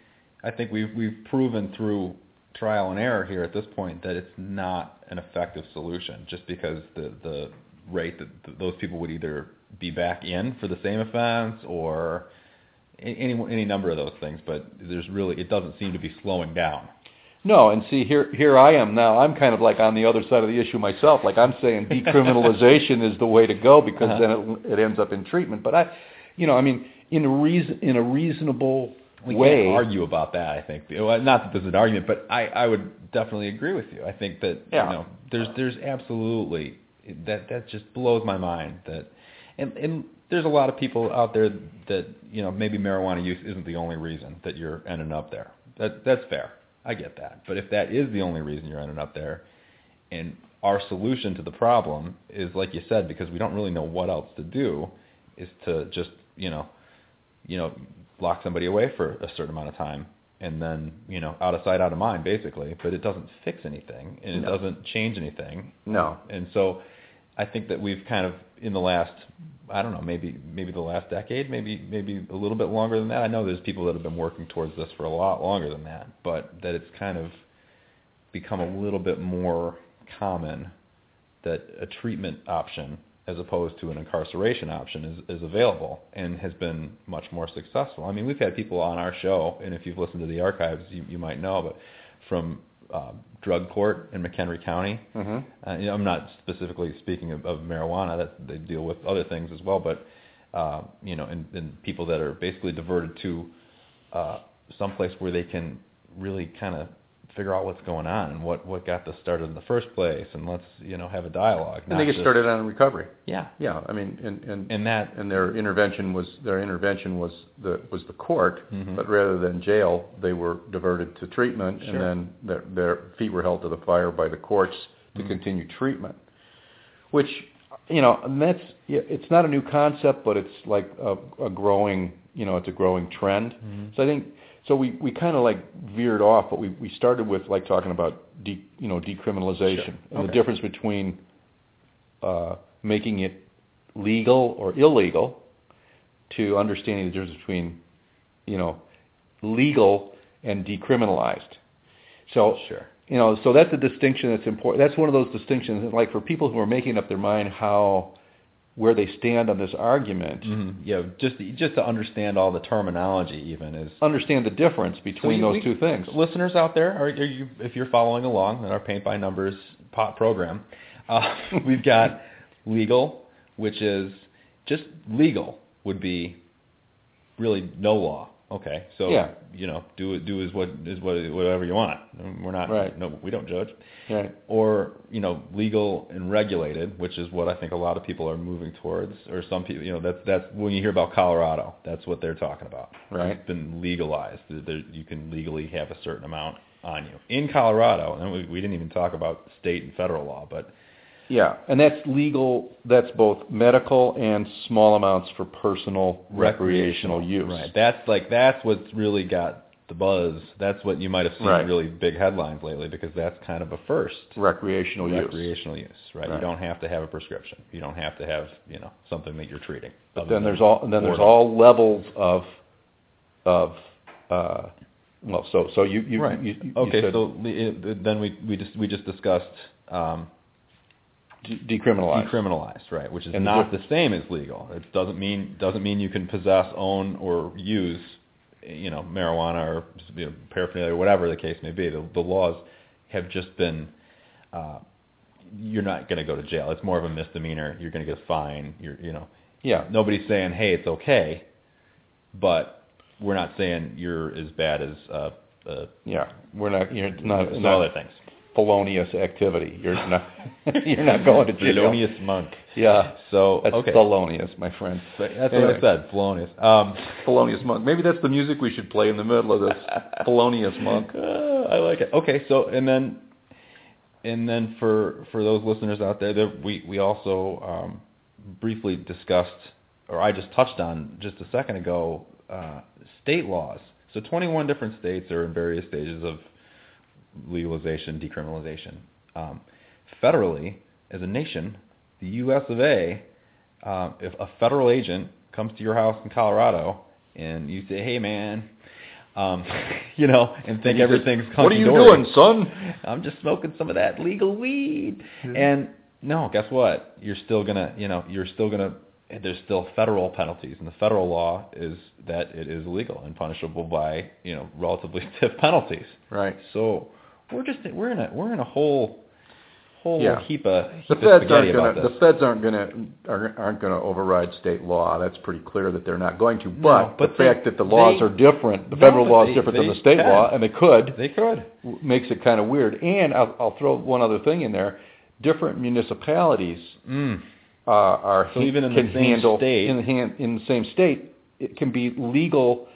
I think we've we've proven through trial and error here at this point that it's not an effective solution. Just because the the rate that th- those people would either be back in for the same offense or any any number of those things, but there's really it doesn't seem to be slowing down. No, and see here here I am now. I'm kind of like on the other side of the issue myself. Like I'm saying decriminalization is the way to go because Uh-huh. then it, it ends up in treatment. But I, you know, I mean, in a reason in a reasonable We way. can't argue about that. I think Well, not that there's an argument, but I I would definitely agree with you. I think that Yeah. you know there's there's absolutely that that just blows my mind that and and there's a lot of people out there that you know maybe marijuana use isn't the only reason that you're ending up there. That that's fair. I get that. But if that is the only reason you're ending up there, and our solution to the problem is like you said because we don't really know what else to do, is to just you know you know, lock somebody away for a certain amount of time and then, you know, out of sight, out of mind, basically. But it doesn't fix anything and it doesn't change anything. no, And so I think that we've kind of in the last I don't know, maybe maybe the last decade, maybe maybe a little bit longer than that. I know there's people that have been working towards this for a lot longer than that, but that it's kind of become a little bit more common that a treatment option as opposed to an incarceration option is, is available and has been much more successful. I mean, we've had people on our show, and if you've listened to the archives, you, you might know, but from uh, drug court in McHenry County. hmm Uh, you know, I'm not specifically speaking of, of marijuana; that they deal with other things as well. But uh, you know, and, and people that are basically diverted to uh, someplace where they can really kind of figure out what's going on and what what got this started in the first place, and let's you know have a dialogue. And they get just- started on recovery. Yeah, Yeah, I mean, and and and that and their intervention was their intervention was the was the court, Mhm. but rather than jail, they were diverted to treatment, Sure. and then their their feet were held to the fire by the courts to Mhm. continue treatment. Which, you know, and that's yeah, it's not a new concept, but it's like a, a growing, you know, it's a growing trend. Mhm. So I think so we we kind of like veered off, but we we started with like talking about de, you know decriminalization Sure. and the difference between uh, making it legal or illegal to understanding the difference between you know legal and decriminalized. So sure. you know, so that's a distinction that's important. That's one of those distinctions. Like for people who are making up their mind how where they stand on this argument, hmm Yeah, just just to understand all the terminology, even is understand the difference between So those we- two things. Listeners out there, are, are you, if you're following along in our Paint by Numbers pot program, uh, we've got legal, which is just legal would be really no law. Okay, so Yeah. you know, do it, do is what is what whatever you want. We're not Right. no, we don't judge. Right. Or you know, legal and regulated, which is what I think a lot of people are moving towards. Or some people, you know, that's that's when you hear about Colorado, that's what they're talking about Right. it's been legalized. There- You can legally have a certain amount on you. In Colorado, and we, we didn't even talk about state and federal law, but Yeah, and that's legal. That's both medical and small amounts for personal recreational use. Right. That's like that's what's really got the buzz. That's what you might have seen Right. really big headlines lately because that's kind of a first. Recreational use. recreational use, right? You don't have to have a prescription. You don't have to have, you know, something that you're treating. But then there's all then there's all levels of of uh, well, so so you you, right. you, you okay, said so then we we just we just discussed um, de- decriminalize. decriminalized, right? Which is And not the- the same as legal. It doesn't mean doesn't mean you can possess, own, or use, you know, marijuana or you know, paraphernalia or whatever the case may be. The, the laws have just been. Uh, you're not going to go to jail. It's more of a misdemeanor. You're going to get a fine. You're, you know, yeah, nobody's saying, hey, it's okay, but we're not saying you're as bad as uh, uh, yeah. We're not. You're not, some not other things. Felonious activity. You're not. you're not going to jail. Felonious monk. Yeah, So that's okay, felonious, my friend. That's Anyway. what I said. Felonious. Um, Felonious monk. Maybe that's the music we should play in the middle of this. felonious monk. Uh, I like it. Okay, so and then and then for for those listeners out there, that we we also um, briefly discussed, or I just touched on just a second ago, uh, state laws. So 21 different states are in various stages of legalization, decriminalization. Um, federally, as a nation, the U.S. of A. Um, if a federal agent comes to your house in Colorado and you say, "Hey, man," um, you know, and think And he says, What are you doing, son? I'm just smoking some of that legal weed. And no, guess what? You're still gonna, you know, you're still gonna. There's still federal penalties, and the federal law is that it is illegal and punishable by, you know, relatively stiff penalties. Right. So we're just we're in a we're in a whole whole Yeah. heap of The heap of feds spaghetti aren't about going to. this. The feds aren't going to aren't, going to override state law. That's pretty clear that they're not going to. But, but the they- fact that the laws they- are different, the No, federal but law is they- different than the state can. law, and they could, they could. w- makes it kind of weird. And I'll, I'll throw one other thing in there: different municipalities Mm. uh, are So even in the same handle state- in the hand, in the same state, it can be legal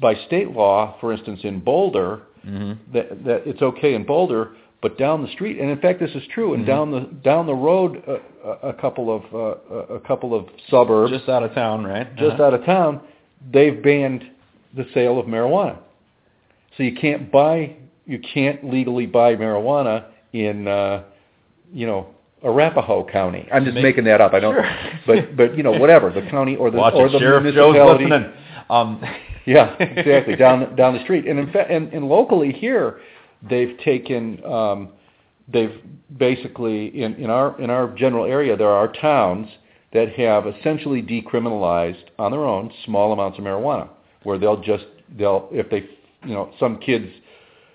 by state law. For instance, in Boulder, hmm that that it's okay in Boulder, but down the street, and in fact this is true, and Mhm. down the down the road a, a couple of uh, a couple of suburbs Just out of town, right? just Uh-huh. out of town, they've banned the sale of marijuana. So you can't buy you can't legally buy marijuana in uh, you know Arapahoe County. I'm just Make- making that up. I don't, Sure. but but you know whatever the county or the Watch or it, the Sheriff Joe's municipality. listening. Um, Yeah, exactly. down down the street, and in fact, and, and locally here, they've taken, um, they've basically in, in our in our general area, there are towns that have essentially decriminalized on their own small amounts of marijuana, where they'll just they'll if they you know some kids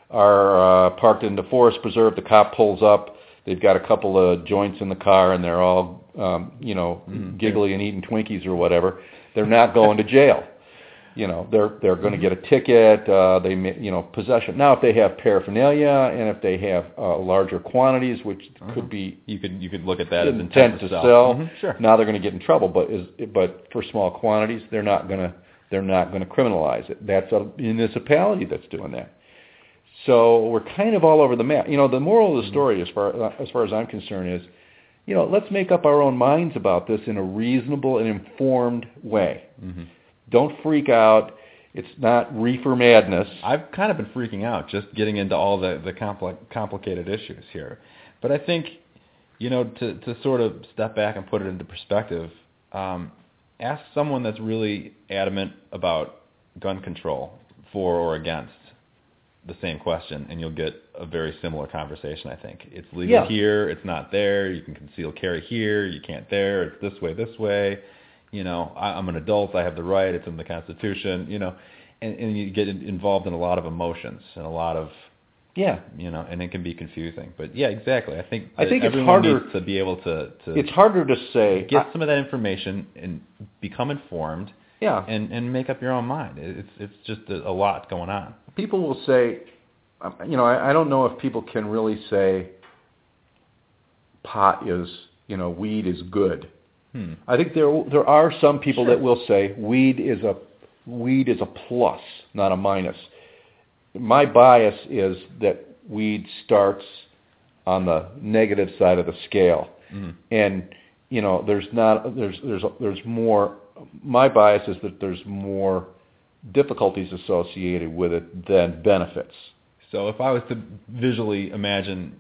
are uh, parked in the forest preserve, the cop pulls up, they've got a couple of joints in the car, and they're all um, you know Mhm. giggly and eating Twinkies or whatever. They're not going to jail you know they're they're going to get a ticket uh they may, you know possession. Now if they have paraphernalia and if they have uh, larger quantities which could be You could you could look at that as intent to sell. Mhm, Sure. now they're going to get in trouble but is but for small quantities they're not going to they're not going to criminalize it. That's a municipality that's doing that. So we're kind of all over the map. You know the moral of the story as far as far as I'm concerned is you know let's make up our own minds about this in a reasonable and informed way. Hmm don't freak out. It's not reefer madness. I've kind of been freaking out just getting into all the the compli- complicated issues here. But I think, you know, to to sort of step back and put it into perspective, um, ask someone that's really adamant about gun control for or against the same question, and you'll get a very similar conversation. I think it's legal Yeah. here, it's not there. You can conceal carry here, you can't there. It's this way, this way. You know, I, I'm an adult. I have the right. It's in the Constitution. You know, and, and you get in- involved in a lot of emotions and a lot of Yeah. you know, and it can be confusing. But yeah, exactly. I think I think it's harder- to be able to to It's harder to say. get I- some of that information and become informed yeah. and and make up your own mind. It- It's it's just a, a lot going on. people will say, um, you know, I, I don't know if people can really say pot is, you know, weed is good. Hmm. I think there there are some people Sure. that will say weed is a weed is a plus, not a minus. My bias is that weed starts on the negative side of the scale, Mhm. and you know, there's not there's there's there's more. My bias is that there's more difficulties associated with it than benefits. So if I was to visually imagine,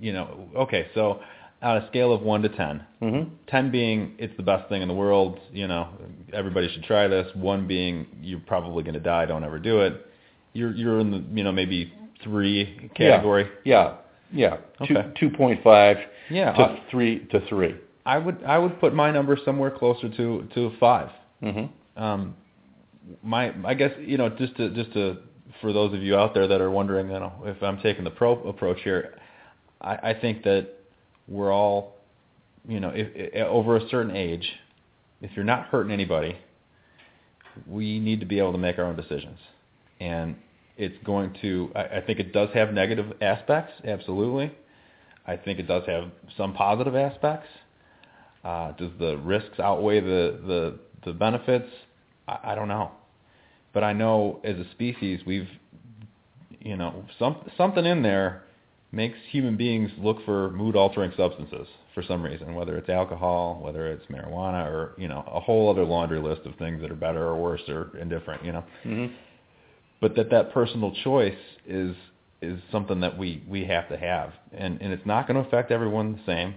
you know, okay, so on a scale of one to ten, Mm-hmm. 10 being it's the best thing in the world, you know, everybody should try this. 1 being you're probably going to die, don't ever do it. You're you're in the, you know, maybe 3 category. Yeah, yeah. Okay. Two two point five Yeah. to I, three to three. I would I would put my number somewhere closer to to 5. Mm-hmm. Um my I guess, you know, just to just to for those of you out there that are wondering, you know, if I'm taking the pro approach here, I I think that we're all you know, if, if over a certain age, if you're not hurting anybody, we need to be able to make our own decisions. And it's going to, I, I think it does have negative aspects, absolutely. I think it does have some positive aspects. Uh, does the risks outweigh the, the, the benefits? I, I don't know. But I know as a species, we've, you know, some, something in there makes human beings look for mood-altering substances for some reason, whether it's alcohol, whether it's marijuana, or you know a whole other laundry list of things that are better or worse or indifferent. You know, Mm-hmm. but that that personal choice is is something that we we have to have, and and it's not going to affect everyone the same.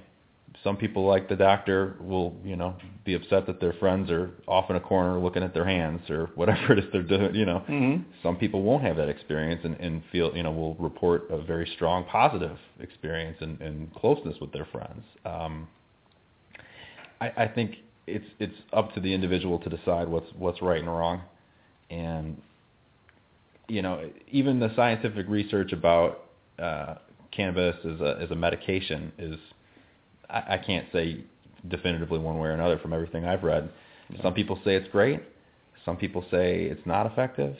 Some people, like the doctor, will you know be upset that their friends are off in a corner looking at their hands or whatever it is they're doing. You know, Mm-hmm. some people won't have that experience and, and feel, you know, will report a very strong positive experience and, and closeness with their friends. Um, I, I think it's it's up to the individual to decide what's what's right and wrong, and you know, even the scientific research about uh, cannabis as a as a medication is, I, I can't say definitively one way or another from everything I've read. Some people say it's great. Some people say it's not effective.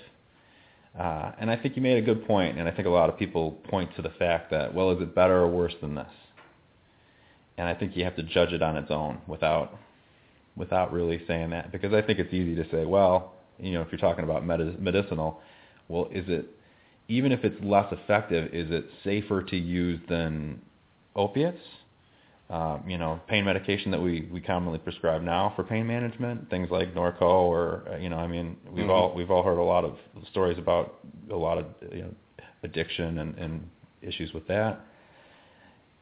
Uh, and I think you made a good point, and I think a lot of people point to the fact that, well, is it better or worse than this? And I think you have to judge it on its own without without really saying that, because I think it's easy to say, well, you know, if you're talking about medi- medicinal, well, is it even if it's less effective, is it safer to use than opiates? Um, you know, pain medication that we, we commonly prescribe now for pain management, things like Norco or uh, you know, I mean, we've Mhm. all we've all heard a lot of stories about a lot of you know addiction and, and issues with that.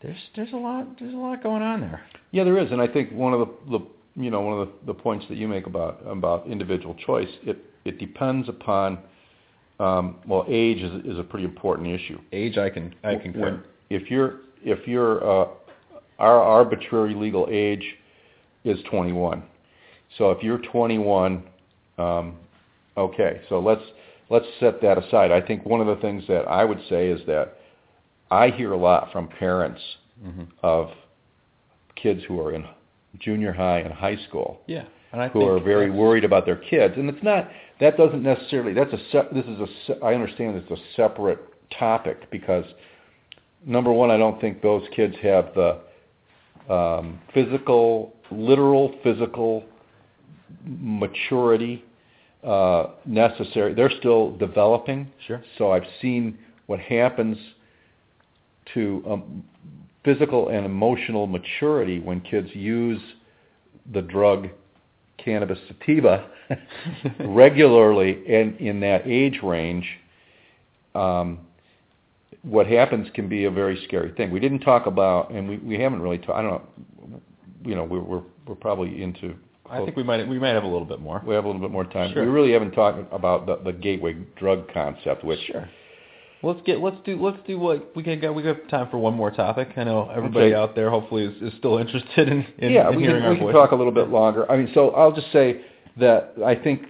There's there's a lot there's a lot going on there. Yeah, there is, and I think one of the, the you know one of the, the points that you make about about individual choice it it depends upon um, well age is is a pretty important issue. Age, I can I When- concur. if you're if you're uh, our arbitrary legal age is 21. So if you're 21, um, okay. So let's let's set that aside. I think one of the things that I would say is that I hear a lot from parents hmm of kids who are in junior high and high school Yeah, And I who think are very worried about their kids. And it's not that doesn't necessarily that's a se- this is a I understand it's a separate topic because number one, I don't think those kids have the um, physical, literal physical maturity uh, necessary. They're still developing. Sure. So I've seen what happens to um, physical and emotional maturity when kids use the drug cannabis sativa regularly and in that age range. Um, what happens can be a very scary thing. We didn't talk about, and we, we haven't really talked. I don't know. You know, we're we're, we're probably into. I think we might we might have a little bit more. we have a little bit more time. Sure. We really haven't talked about the, the gateway drug concept, which Sure. Let's get let's do let's do what we can get. We got time for one more topic. I know everybody Okay. out there hopefully is, is still interested in, in, yeah, in we hearing can, our we can talk a little bit longer. I mean, so I'll just say that I think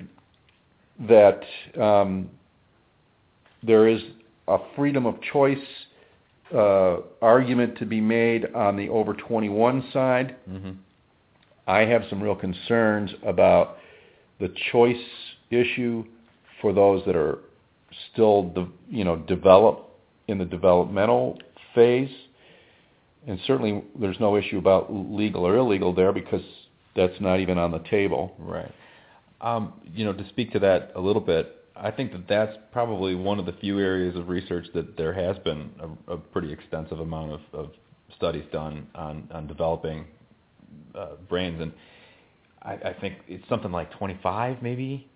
that um, there is a freedom of choice uh, argument to be made on the over 21 side. hmm I have some real concerns about the choice issue for those that are still, de- you know, develop in the developmental phase. And certainly, there's no issue about legal or illegal there because that's not even on the table. Right. Um, you know, to speak to that a little bit, I think that that's probably one of the few areas of research that there has been a, a pretty extensive amount of, of studies done on, on developing uh, brains, and I, I think it's something like 25, maybe,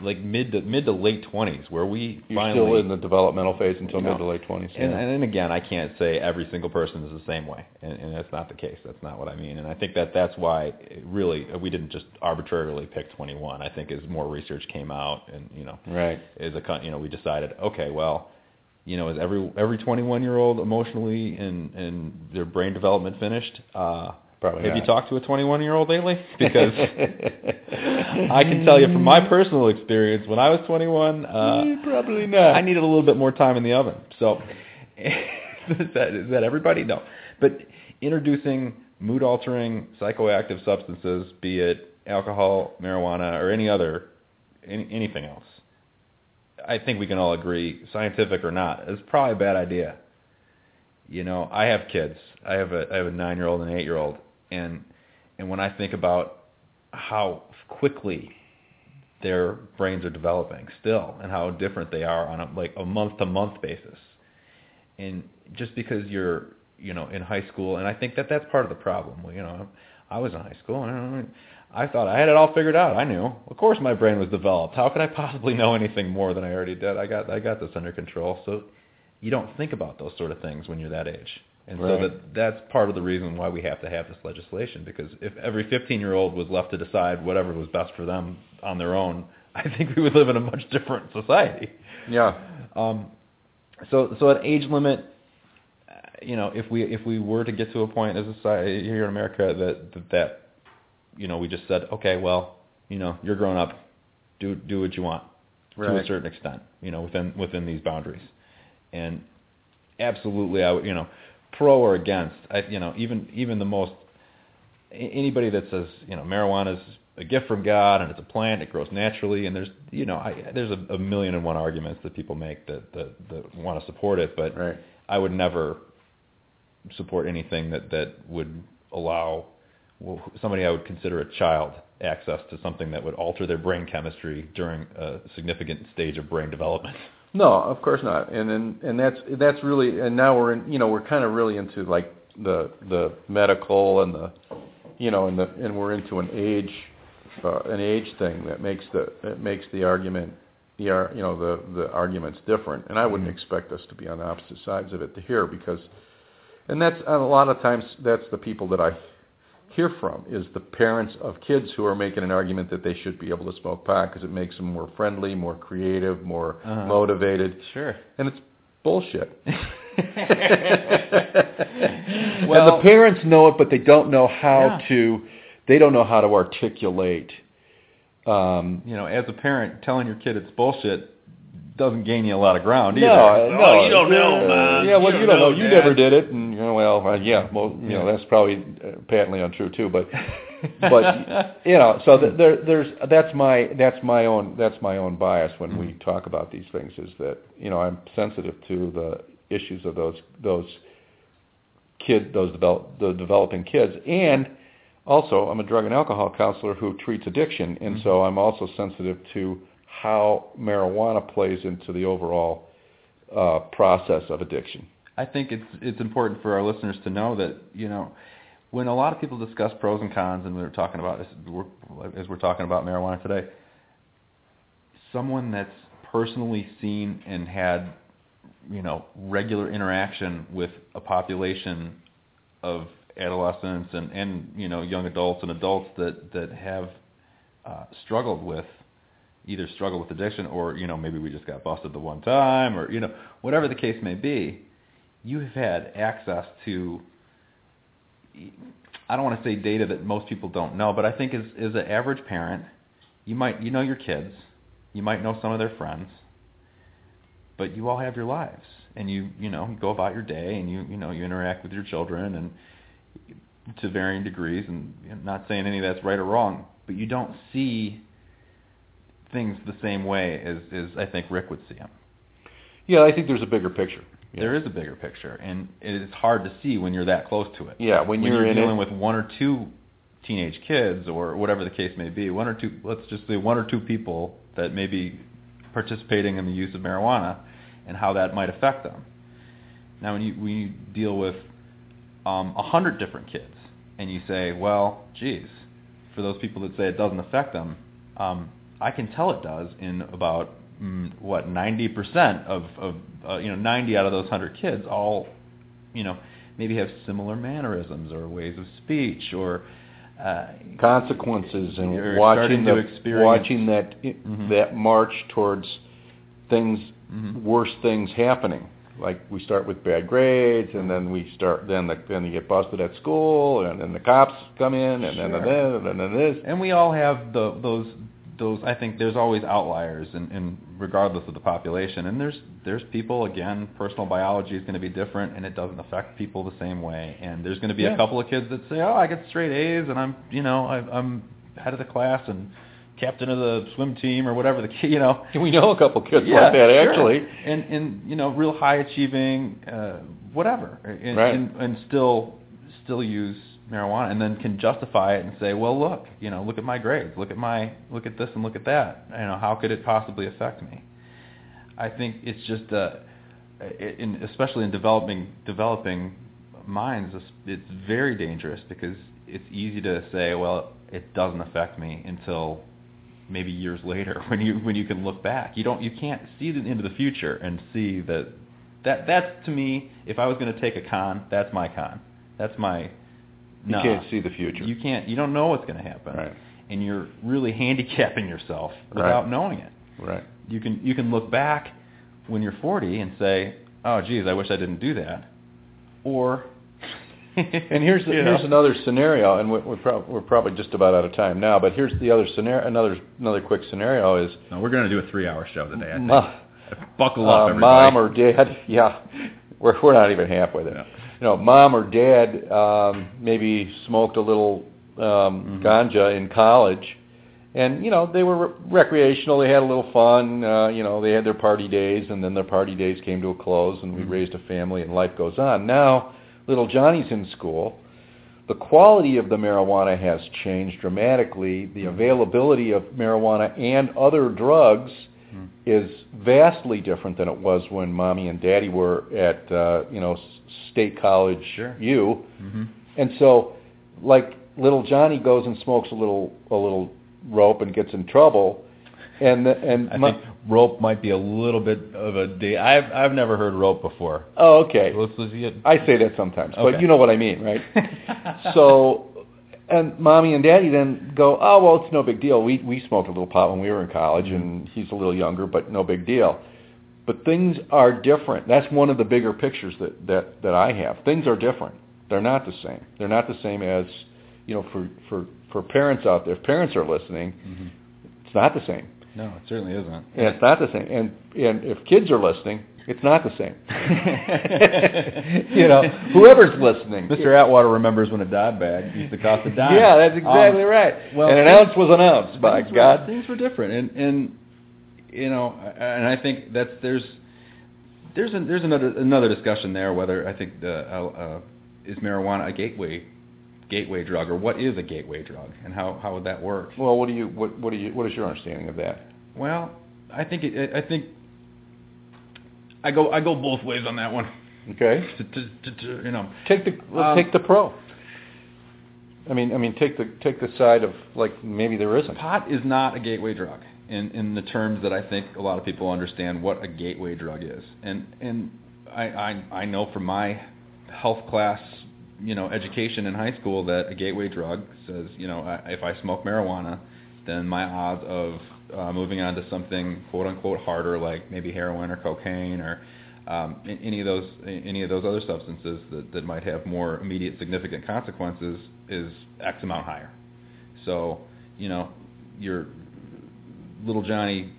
like mid to mid to late 20s, where we You're finally still in the developmental phase until You know, mid to late 20s. and, yeah. and again, I can't say every single person is the same way, and, and that's not the case. That's not what I mean. And I think that that's why really we didn't just arbitrarily pick 21. I think as more research came out, and you know, right. as a you know, we decided, okay, well, you know, is every every 21 year old emotionally and and their brain development finished? Uh, Probably have you talked to a 21 year old lately? Because I can tell you from my personal experience, when I was 21, uh, Probably not. I needed a little bit more time in the oven. So is that is that everybody? No. But introducing mood altering psychoactive substances, be it alcohol, marijuana, or any other any, anything else, I think we can all agree, scientific or not, is probably a bad idea. You know, I have kids. I have a I have a nine year old and an eight year old, and and when I think about how quickly their brains are developing still and how different they are on a like a month to month basis. And just because you're you know in high school and i think that that's part of the problem. You know i was in high school and i thought i had it all figured out. I knew. Of course my brain was developed. How could i possibly know anything more than i already did? I got i got this under control. So you don't think about those sort of things when you're that age and so that that's part of the reason why we have to have this legislation because if every 15 year old was left to decide whatever was best for them on their own i think we would live in a much different society. Yeah. um, so so an age limit, you know, if we if we were to get to a point as a society here in America that that, that you know we just said okay, well, you know, you're grown up, do do what you want to a certain extent, you know, within within these boundaries, and absolutely, I would you know, pro or against, I you know even even the most anybody that says you know marijuana is a gift from God and it's a plant, it grows naturally, and there's you know I, there's a, a million and one arguments that people make that that, that want to support it, but Right. I would never support anything that that would allow somebody I would consider a child access to something that would alter their brain chemistry during a significant stage of brain development. No, of course not. And and and that's that's really and now we're in you know we're kind of really into like the the medical and the you know and the and we're into an age uh, an age thing that makes the that makes the argument the you know the the arguments different. And I wouldn't expect us to be on the opposite sides of it to hear because and that's a lot of times that's the people that I hear from is the parents of kids who are making an argument that they should be able to smoke pot because it makes them more friendly, more creative, more Uh-huh. motivated, Sure. and it's bullshit. and the parents know it, but they don't know how Yeah. to. They don't know how to articulate. Um, you know, as a parent, telling your kid it's bullshit doesn't gain you a lot of ground no, either. no, Oh, you don't know, uh, Mom. Yeah, well, You you, don't don't know. know, You never did it, and you know, well, uh, yeah, well, you know, that's probably uh, patently untrue too. But but you know, so th- there, there's that's my that's my own that's my own bias when we talk about these things is that you know I'm sensitive to the issues of those those kid those develop the developing kids and also I'm a drug and alcohol counselor who treats addiction and so I'm also sensitive to how marijuana plays into the overall uh, process of addiction. I think it's it's important for our listeners to know that you know when a lot of people discuss pros and cons, and we we're talking about this we're, as we're talking about marijuana today, someone that's personally seen and had you know regular interaction with a population of adolescents and and you know young adults and adults that that have uh, struggled with either struggle with addiction or you know maybe we just got busted the one time or you know whatever the case may be you have had access to I don't want to say data that most people don't know, but I think as as an average parent, you might you know your kids, you might know some of their friends, but you all have your lives and you you know you go about your day and you you know you interact with your children and to varying degrees and I'm not saying any of that's right or wrong, but you don't see things the same way as as I think Rick would see them. Yeah, I think there's a bigger picture. Yeah. There is a bigger picture, and it's hard to see when you're that close to it. Yeah, when, when you're, you're in dealing it, with one or two teenage kids, or whatever the case may be, one or two, let's just say one or two people that may be participating in the use of marijuana, and how that might affect them. Now, when you when you deal with um, a hundred different kids, and you say, well, geez, for those people that say it doesn't affect them, um, I can tell it does in about what 90% of, of uh, you know 90 out of those 100 kids all you know maybe have similar mannerisms or ways of speech or uh, consequences and watching the experience- watching that Mhm. that march towards things Mhm. worse things happening. Like we start with bad grades, and then we start then the, then you get busted at school, and then the cops come in, and then Sure. then and then, this. and we all have the those those I think there's always outliers and, and regardless of the population and there's there's people again personal biology is going to be different and it doesn't affect people the same way and there's going to be Yeah. a couple of kids that say oh I get straight A's and I'm you know I, I'm head of the class and captain of the swim team or whatever the kid you know We know a couple kids yeah, like that sure. actually. and and you know real high achieving uh whatever and, Right. and and still still use marijuana and then can justify it and say well look you know look at my grades look at my look at this and look at that you know how could it possibly affect me i think it's just uh in especially in developing developing minds it's, very dangerous because it's easy to say well it doesn't affect me until maybe years later when you when you can look back. You don't you can't see into the future and see that that that's to me if I was going to take a con, that's my con. That's my You nah. can't see the future. You can't you don't know what's going to happen. Right. And you're really handicapping yourself without Right. knowing it. Right. You can you can look back when you're 40 and say, "Oh geez, I wish I didn't do that." Or And here's the, you know. here's another scenario, and we're we're, prob- we're probably just about out of time now. But here's the other scenario. Another another quick scenario is No, we're going to do a 3-hour show today. I think. Buckle up, uh, everybody. mom or dad. Yeah, we're we're not even halfway there. You know, mom or dad um, maybe smoked a little um, Mhm. ganja in college, and you know they were re- recreational. They had a little fun. Uh, you know, they had their party days, and then their party days came to a close, and we Mhm. raised a family, and life goes on. Now, little Johnny's in school. The quality of the marijuana has changed dramatically. The availability of marijuana and other drugs. Is vastly different than it was when mommy and daddy were at uh, you know state college Sure. U. Mhm. And so, like little Johnny goes and smokes a little a little rope and gets in trouble, and the, and I mo- think rope might be a little bit of a day. I've I've never heard rope before. oh okay, Let's, let's get. I say that sometimes, but you know what I mean, right? so, and mommy and daddy then go, oh well, it's no big deal. We we smoked a little pot when we were in college, and he's a little younger, but no big deal. But things are different. That's one of the bigger pictures that that that I have. Things are different. They're not the same. They're not the same as, you know, for for for parents out there. If parents are listening, Mhm. it's not the same. No, it certainly isn't. And it's not the same. And and if kids are listening, It's not the same. you know, whoever's listening. Mr. Atwater remembers when a dime bag used to cost a dime. Yeah, that's exactly Um, right. well, and an things- ounce was an ounce, by things were- God. things were different, and and you know, and I think that's there's there's there's another another discussion there whether I think the uh, uh, is marijuana a gateway gateway drug or what is a gateway drug and how how would that work? Well, what do you what what do you what is your understanding of that? Well, I think it, I think I go I go both ways on that one. Okay. You know, Take the let's Um, take the pro. I mean, I mean, take the take the side of like maybe there isn't. pot is not a gateway drug in in the terms that I think a lot of people understand what a gateway drug is. And and I I, I know from my health class, you know, education in high school that a gateway drug says, you know, I, if I smoke marijuana, then my odds of uh, moving on to something quote unquote harder, like maybe heroin or cocaine or um, any of those any of those other substances that, that might have more immediate significant consequences is X amount higher. So, you know, your little Johnny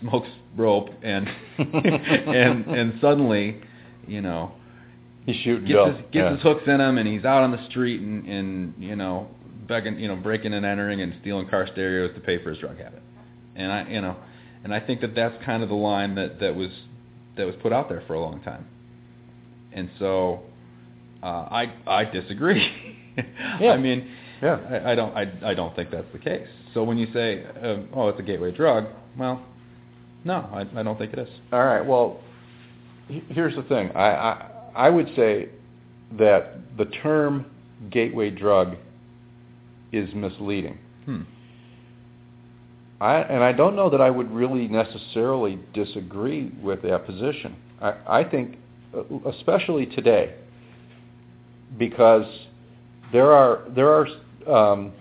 smokes rope and and and suddenly, you know, He's shooting gets his gets yeah. his hooks in him and he's out on the street and and you know begging you know breaking and entering and stealing car stereos to pay for his drug habit. And I you know and I think that that's kind of the line that that was that was put out there for a long time. And so uh, I I disagree. Yeah. I mean, Yeah. I, I don't I, I don't think that's the case. So when you say um, oh it's a gateway drug, well, no, I, I don't think it is. All right. Well, here's the thing. I, I I would say that the term gateway drug is misleading. Hmm. I and I don't know that I would really necessarily disagree with that position. I, I think, especially today, because there are there are um,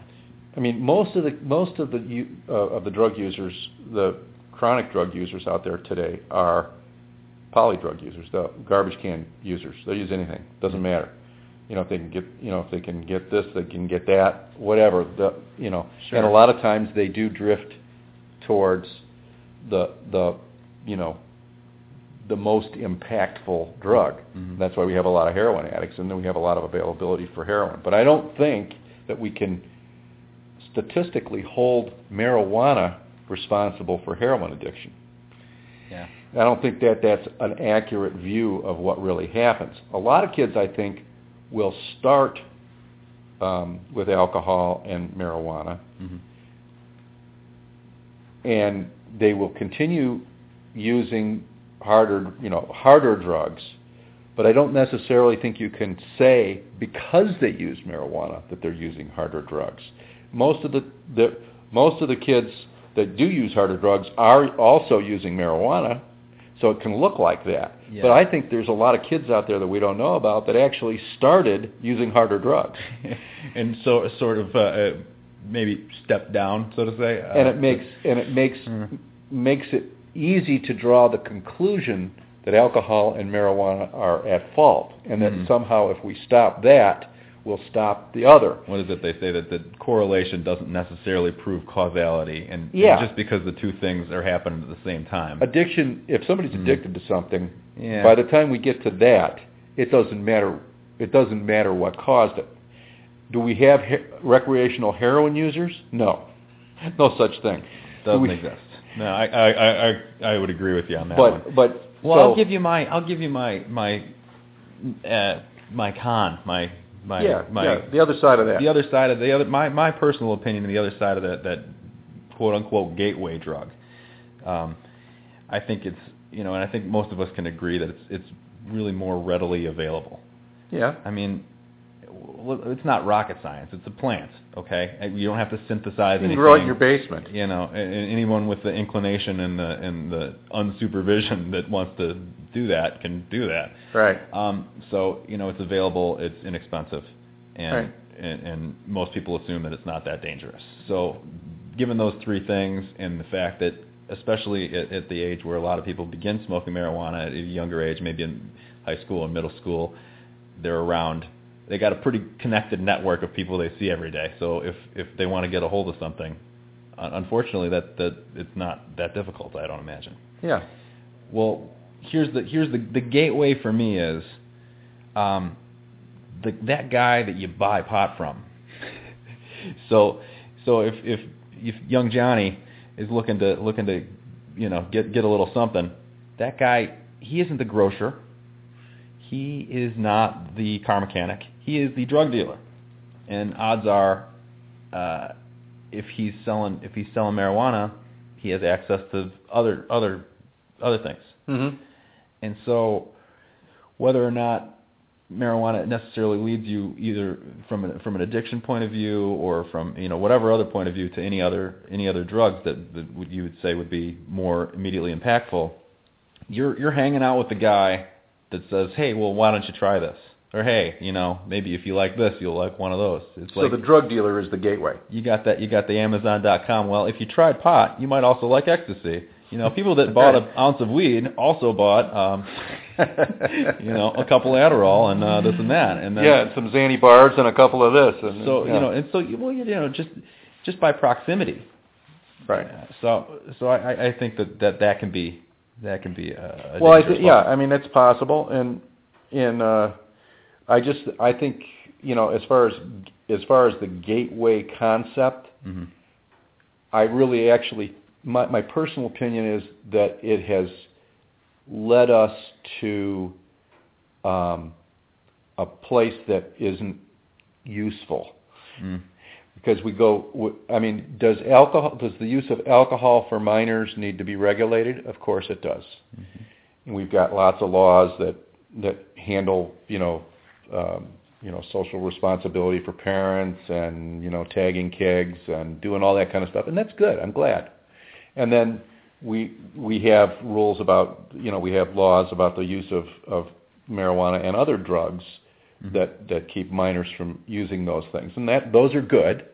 I mean most of the most of the uh, of the drug users, the chronic drug users out there today are poly drug users, the garbage can users. They use anything, doesn't matter. You know, if they can get, you know, if they can get this, they can get that, whatever. The, you know, and a lot of times they do drift towards the the, you know, the most impactful drug. Mhm. That's why we have a lot of heroin addicts, and then we have a lot of availability for heroin. But I don't think that we can statistically hold marijuana responsible for heroin addiction. Yeah. I don't think that that's an accurate view of what really happens. A lot of kids, I think, will start um, with alcohol and marijuana, hmm and they will continue using harder, you know, harder drugs. But I don't necessarily think you can say because they use marijuana that they're using harder drugs. Most of the, the most of the kids that do use harder drugs are also using marijuana, so it can look like that. Yeah. But I think there's a lot of kids out there that we don't know about that actually started using harder drugs. and so sort of uh, uh, maybe step down, so to say. Uh, and it makes and it makes Mhm. makes it easy to draw the conclusion that alcohol and marijuana are at fault, and that Mhm. somehow if we stop that, we'll stop the other. what is it they say that the correlation doesn't necessarily prove causality, and, and Yeah. just because the two things are happening at the same time. Addiction. If somebody's Mhm. addicted to something, Yeah. by the time we get to that, it doesn't matter. It doesn't matter what caused it. Do we have he- recreational heroin users? No, no such thing. Doesn't we- exist. No, I, I I I would agree with you on that But one. but Well, so, I'll give you my I'll give you my my uh, my con my my yeah my yeah the other side of that. the other side of the other my my personal opinion the other side of that that quote unquote gateway drug um i think it's you know and i think most of us can agree that it's it's really more readily available yeah. i mean it's not rocket science it's a plant okay you don't have to synthesize anything. You can anything grow it in your basement. you know, anyone with the inclination and the and the unsupervision that wants to do that can do that. Right. Um, so you know, it's available, it's inexpensive, and, Right. and and most people assume that it's not that dangerous. So, given those three things and the fact that, especially at, at the age where a lot of people begin smoking marijuana at a younger age, maybe in high school and middle school, they're around. They got a pretty connected network of people they see every day. So if if they want to get a hold of something, unfortunately, that that it's not that difficult. I don't imagine. Yeah. Well, here's the here's the the gateway for me is um the that guy that you buy pot from. so so if if if young Johnny is looking to looking to you know get get a little something, that guy he isn't the grocer. He is not the car mechanic. He is the drug dealer. And odds are uh if he's selling if he's selling marijuana, he has access to other other other things. Mm-hmm. And so, whether or not marijuana necessarily leads you either from an, from an addiction point of view or from you know whatever other point of view to any other any other drugs that, that would, you would say would be more immediately impactful, you're you're hanging out with the guy that says, hey, well, why don't you try this? Or hey, you know, maybe if you like this, you'll like one of those. It's So like the drug dealer is the gateway. you got that you got the Amazon.com. Well, if you tried pot, you might also like ecstasy. You know, people that bought an ounce of weed also bought, um, you know, a couple Adderall and uh, this and that, and then yeah, and some Xanny bars and a couple of this. And, so yeah. you know, and so well, you know, just just by proximity. right. So so I, I think that, that that can be that can be a, a Well, I dangerous th- yeah. I mean it's possible, and and uh, I just I think you know as far as as far as the gateway concept, Mhm. I really actually my my personal opinion is that it has led us to um, a place that isn't useful Mm. because we go I mean does alcohol does the use of alcohol for minors need to be regulated of course it does and we've got lots of laws that that handle you know um, you know social responsibility for parents and you know tagging kegs and doing all that kind of stuff. And that's good. I'm glad. And then we we have rules about you know we have laws about the use of of marijuana and other drugs that that keep minors from using those things. And that those are good.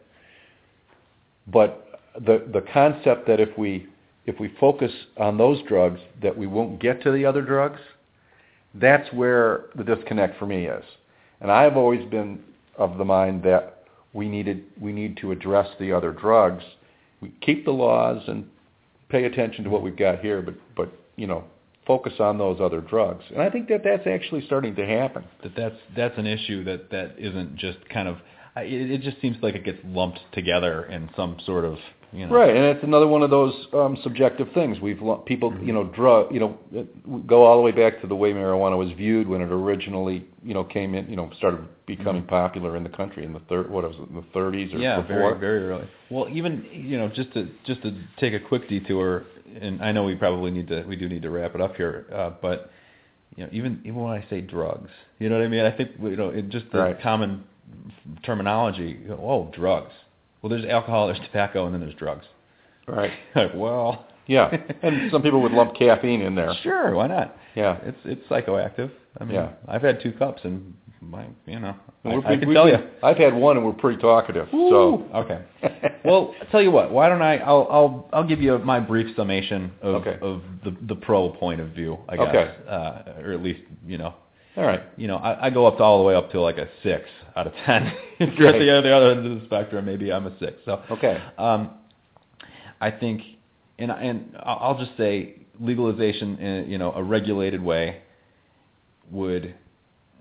But the the concept that if we if we focus on those drugs that we won't get to the other drugs that's where the disconnect for me is and I've always been of the mind that we needed we need to address the other drugs. We keep the laws and pay attention to what we've got here but but you know focus on those other drugs. And I think that that's actually starting to happen. That that's that's an issue that that isn't just kind of it, it just seems like it gets lumped together in some sort of you know Right, and it's another one of those um, subjective things. We've people, you know, drug, you know, go all the way back to the way marijuana was viewed when it originally, you know, came in, you know, started becoming popular in the country in the third, what was it, in the 30s or yeah, before. very very early. Well, even you know, just to just to take a quick detour, and I know we probably need to we do need to wrap it up here, uh, but you know, even even when I say drugs, you know what I mean? I think you know, it just the Right. common terminology. Oh, drugs. Well, there's alcohol, there's tobacco, and then there's drugs. Right. Like, well, Yeah, and some people would lump caffeine in there. sure, why not? Yeah. It's it's psychoactive. I mean, Yeah. I've had two cups, and my you know, I, And we're- I can tell you. I've had one, and we're pretty talkative. Woo! So okay. Well, I'll tell you what. Why don't I? I'll I'll I'll give you my brief summation of Okay. of the the pro point of view. I guess, Okay. uh, or at least you know, all right. you know, I, I go up to all the way up to like a six out of ten. if you're at the, the other end of the spectrum, maybe I'm a six. So Okay. um, I think, and and I'll just say legalization in you know a regulated way would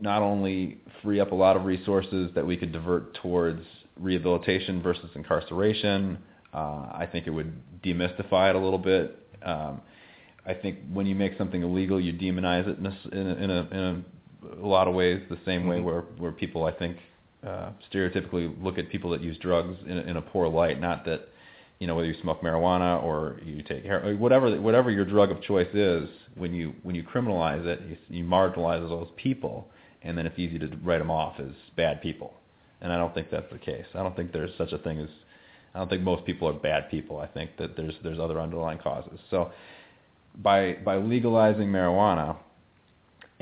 not only free up a lot of resources that we could divert towards rehabilitation versus incarceration. Uh, I think it would demystify it a little bit. Um, I think when you make something illegal, you demonize it in a, in a, in a, a, lot of ways, the same way Mhm. where, where people, I think, uh, stereotypically look at people that use drugs in in a poor light. Not that, you know, whether you smoke marijuana or you take heroin, whatever whatever your drug of choice is, when you when you criminalize it, you, you marginalize those people, and then it's easy to write them off as bad people. And I don't think that's the case. I don't think there's such a thing as I don't think most people are bad people. I think that there's there's other underlying causes. So by by legalizing marijuana,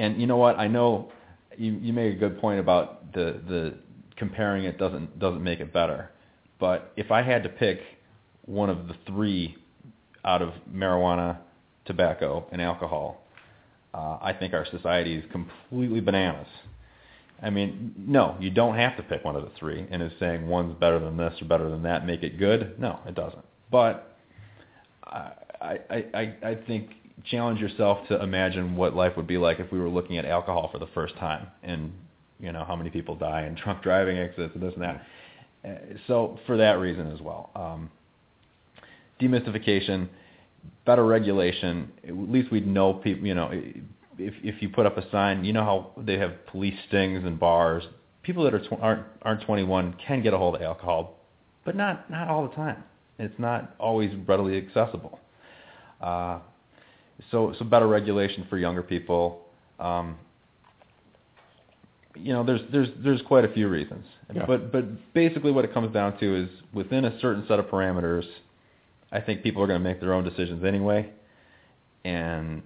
and you know what? I know you you made a good point about the the comparing it doesn't doesn't make it better. But if I had to pick one of the three out of marijuana, tobacco, and alcohol, uh, I think our society is completely bananas. I mean, no, you don't have to pick one of the three, and is saying one's better than this or better than that make it good? No, it doesn't. But I, I, I, I think challenge yourself to imagine what life would be like if we were looking at alcohol for the first time, and you know how many people die in drunk driving accidents and this and that. Uh, so for that reason as well, um, demystification, better regulation. At least we'd know people. You know, if if you put up a sign, you know how they have police stings and bars. People that are tw- aren't aren't 21 can get a hold of alcohol, but not not all the time. It's not always readily accessible. Uh, so so better regulation for younger people. Um, you know, there's there's there's quite a few reasons, Yeah. but but basically what it comes down to is within a certain set of parameters, I think people are going to make their own decisions anyway, and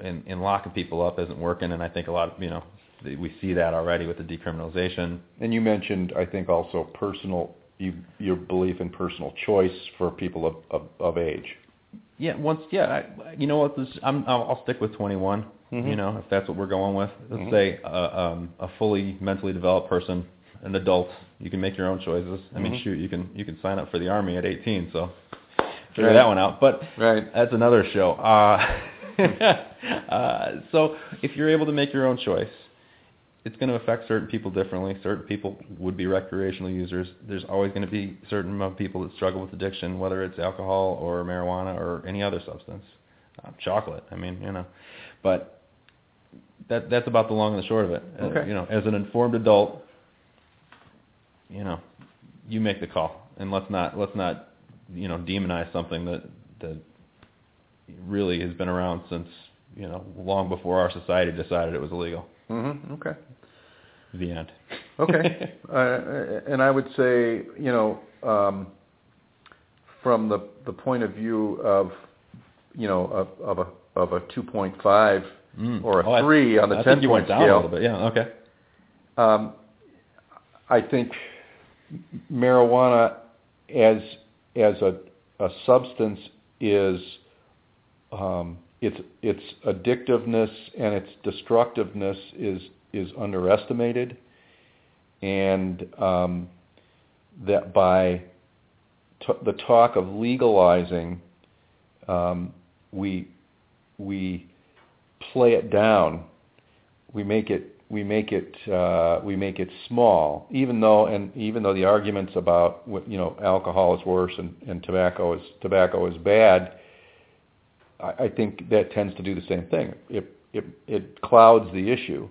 and, and locking people up isn't working. And I think a lot of you know we see that already with the decriminalization. And you mentioned, I think, also personal you, your belief in personal choice for people of, of, of age. Yeah, once yeah, I, you know what? This, I'm I'll, I'll stick with 21. Mhm. You know, if that's what we're going with. Let's Mhm. say uh, um, a fully mentally developed person, an adult. You can make your own choices. I mean, Mhm. shoot, you can you can sign up for the army at 18. So figure Right. that one out. But Right. that's another show. Uh, uh, so if you're able to make your own choice, it's going to affect certain people differently. Certain people would be recreational users. There's always going to be certain amount of people that struggle with addiction, whether it's alcohol or marijuana or any other substance, uh, chocolate. I mean, you know, but that that's about the long and the short of it. Uh, Okay. you know, as an informed adult, you know, you make the call, and let's not let's not you know demonize something that that really has been around since you know long before our society decided it was illegal. Mm-hmm. Okay. The end. Okay. uh, and I would say, you know, um, from the the point of view of, you know, of, of a of a 2.5 Mm. or a Oh, I- three on the I 10 think you point scale, a little bit. Yeah. Okay. um, I think marijuana as as a a substance is um, its its addictiveness and its destructiveness is is underestimated, and um, that by t- the talk of legalizing, um, we we play it down. We make it we make it uh, we make it small, even though and even though the arguments about you know alcohol is worse and, and tobacco is tobacco is bad, I, think that tends to do the same thing. It it it clouds the issue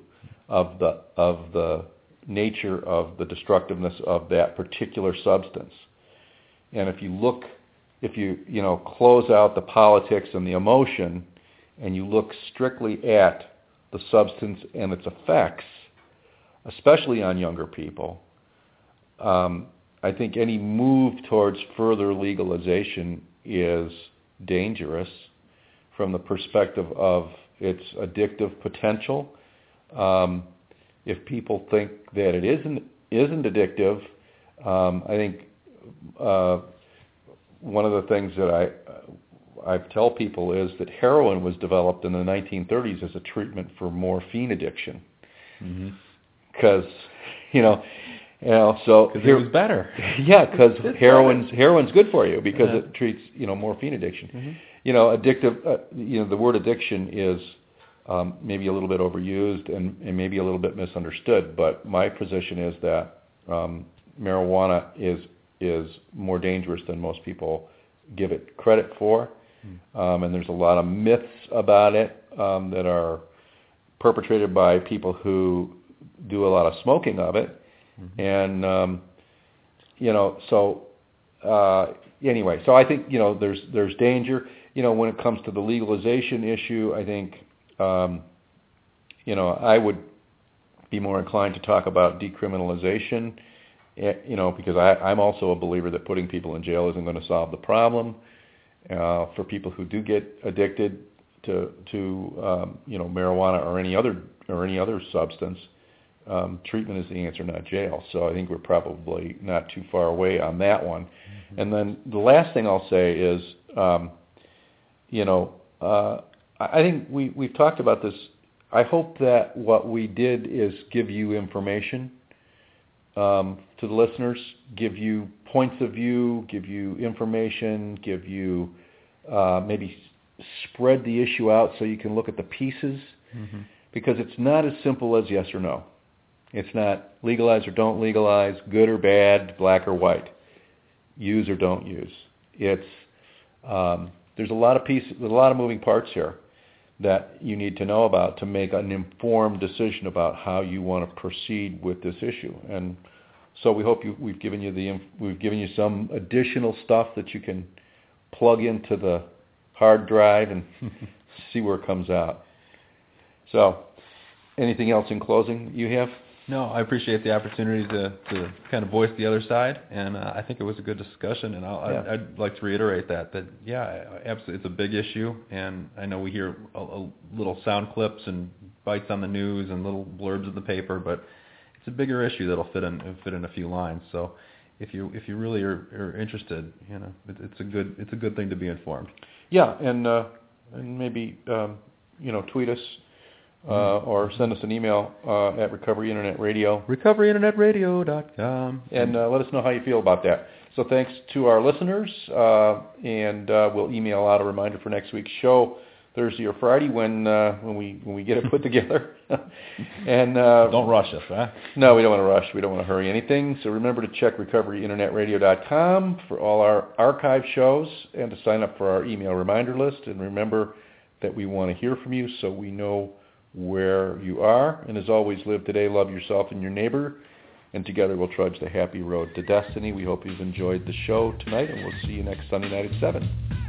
of the of the nature of the destructiveness of that particular substance. And if you look, if you you know close out the politics and the emotion, and you look strictly at the substance and its effects, especially on younger people, um, I think any move towards further legalization is dangerous from the perspective of its addictive potential. Um, if people think that it isn't isn't addictive, um, I think uh, one of the things that I I tell people is that heroin was developed in the 1930s as a treatment for morphine addiction Mm-hmm. because you know you know so Because it was better. yeah because heroin's heroin's good for you because Yeah. it treats you know morphine addiction Mhm. You know addictive uh, you know the word addiction is um, maybe a little bit overused and, and maybe a little bit misunderstood but my position is that um, marijuana is is more dangerous than most people give it credit for. Um, and there's a lot of myths about it um, that are perpetrated by people who do a lot of smoking of it. And um, you know so uh, anyway so I think you know there's there's danger you know when it comes to the legalization issue I think um, you know I would be more inclined to talk about decriminalization eh, you know because I, I'm also a believer that putting people in jail isn't going to solve the problem uh, for people who do get addicted to to um, you know marijuana or any other or any other substance um, treatment is the answer, not jail. So I think we're probably not too far away on that one. And then the last thing I'll say is, um, you know, uh, I think we we've talked about this. I hope that what we did is give you information um, to the listeners, give you points of view, give you information, give you uh, maybe spread the issue out so you can look at the pieces Mm-hmm. because it's not as simple as yes or no. It's not legalize or don't legalize, good or bad, black or white, use or don't use. It's um, there's a lot of pieces, there's a lot of moving parts here that you need to know about to make an informed decision about how you want to proceed with this issue. And so we hope you, we've given you the we've given you some additional stuff that you can plug into the hard drive and see where it comes out. So, anything else in closing you have? No, I appreciate the opportunity to, to kind of voice the other side, and uh, I think it was a good discussion. And I'll, Yeah. I'd, I'd like to reiterate that that yeah, absolutely, it's a big issue, and I know we hear a, a little sound clips and bites on the news and little blurbs in the paper, but it's a bigger issue that'll fit in fit in a few lines. So if you if you really are, are interested, you know, it, it's a good it's a good thing to be informed. Yeah, and uh, and maybe um, you know tweet us uh, or send us an email uh, at Recovery Internet Radio RecoveryInternetRadio.com. and uh, let us know how you feel about that. So thanks to our listeners, uh, and uh, we'll email out a reminder for next week's show, Thursday or Friday, when uh, when we when we get it put together. and uh, Don't rush us, huh? no, we don't want to rush. We don't want to hurry anything. So remember to check recoveryinternetradio.com for all our archive shows and to sign up for our email reminder list. And remember that we want to hear from you so we know where you are. And as always, live today, love yourself and your neighbor. And together we'll trudge the happy road to destiny. We hope you've enjoyed the show tonight, and we'll see you next Sunday night at 7.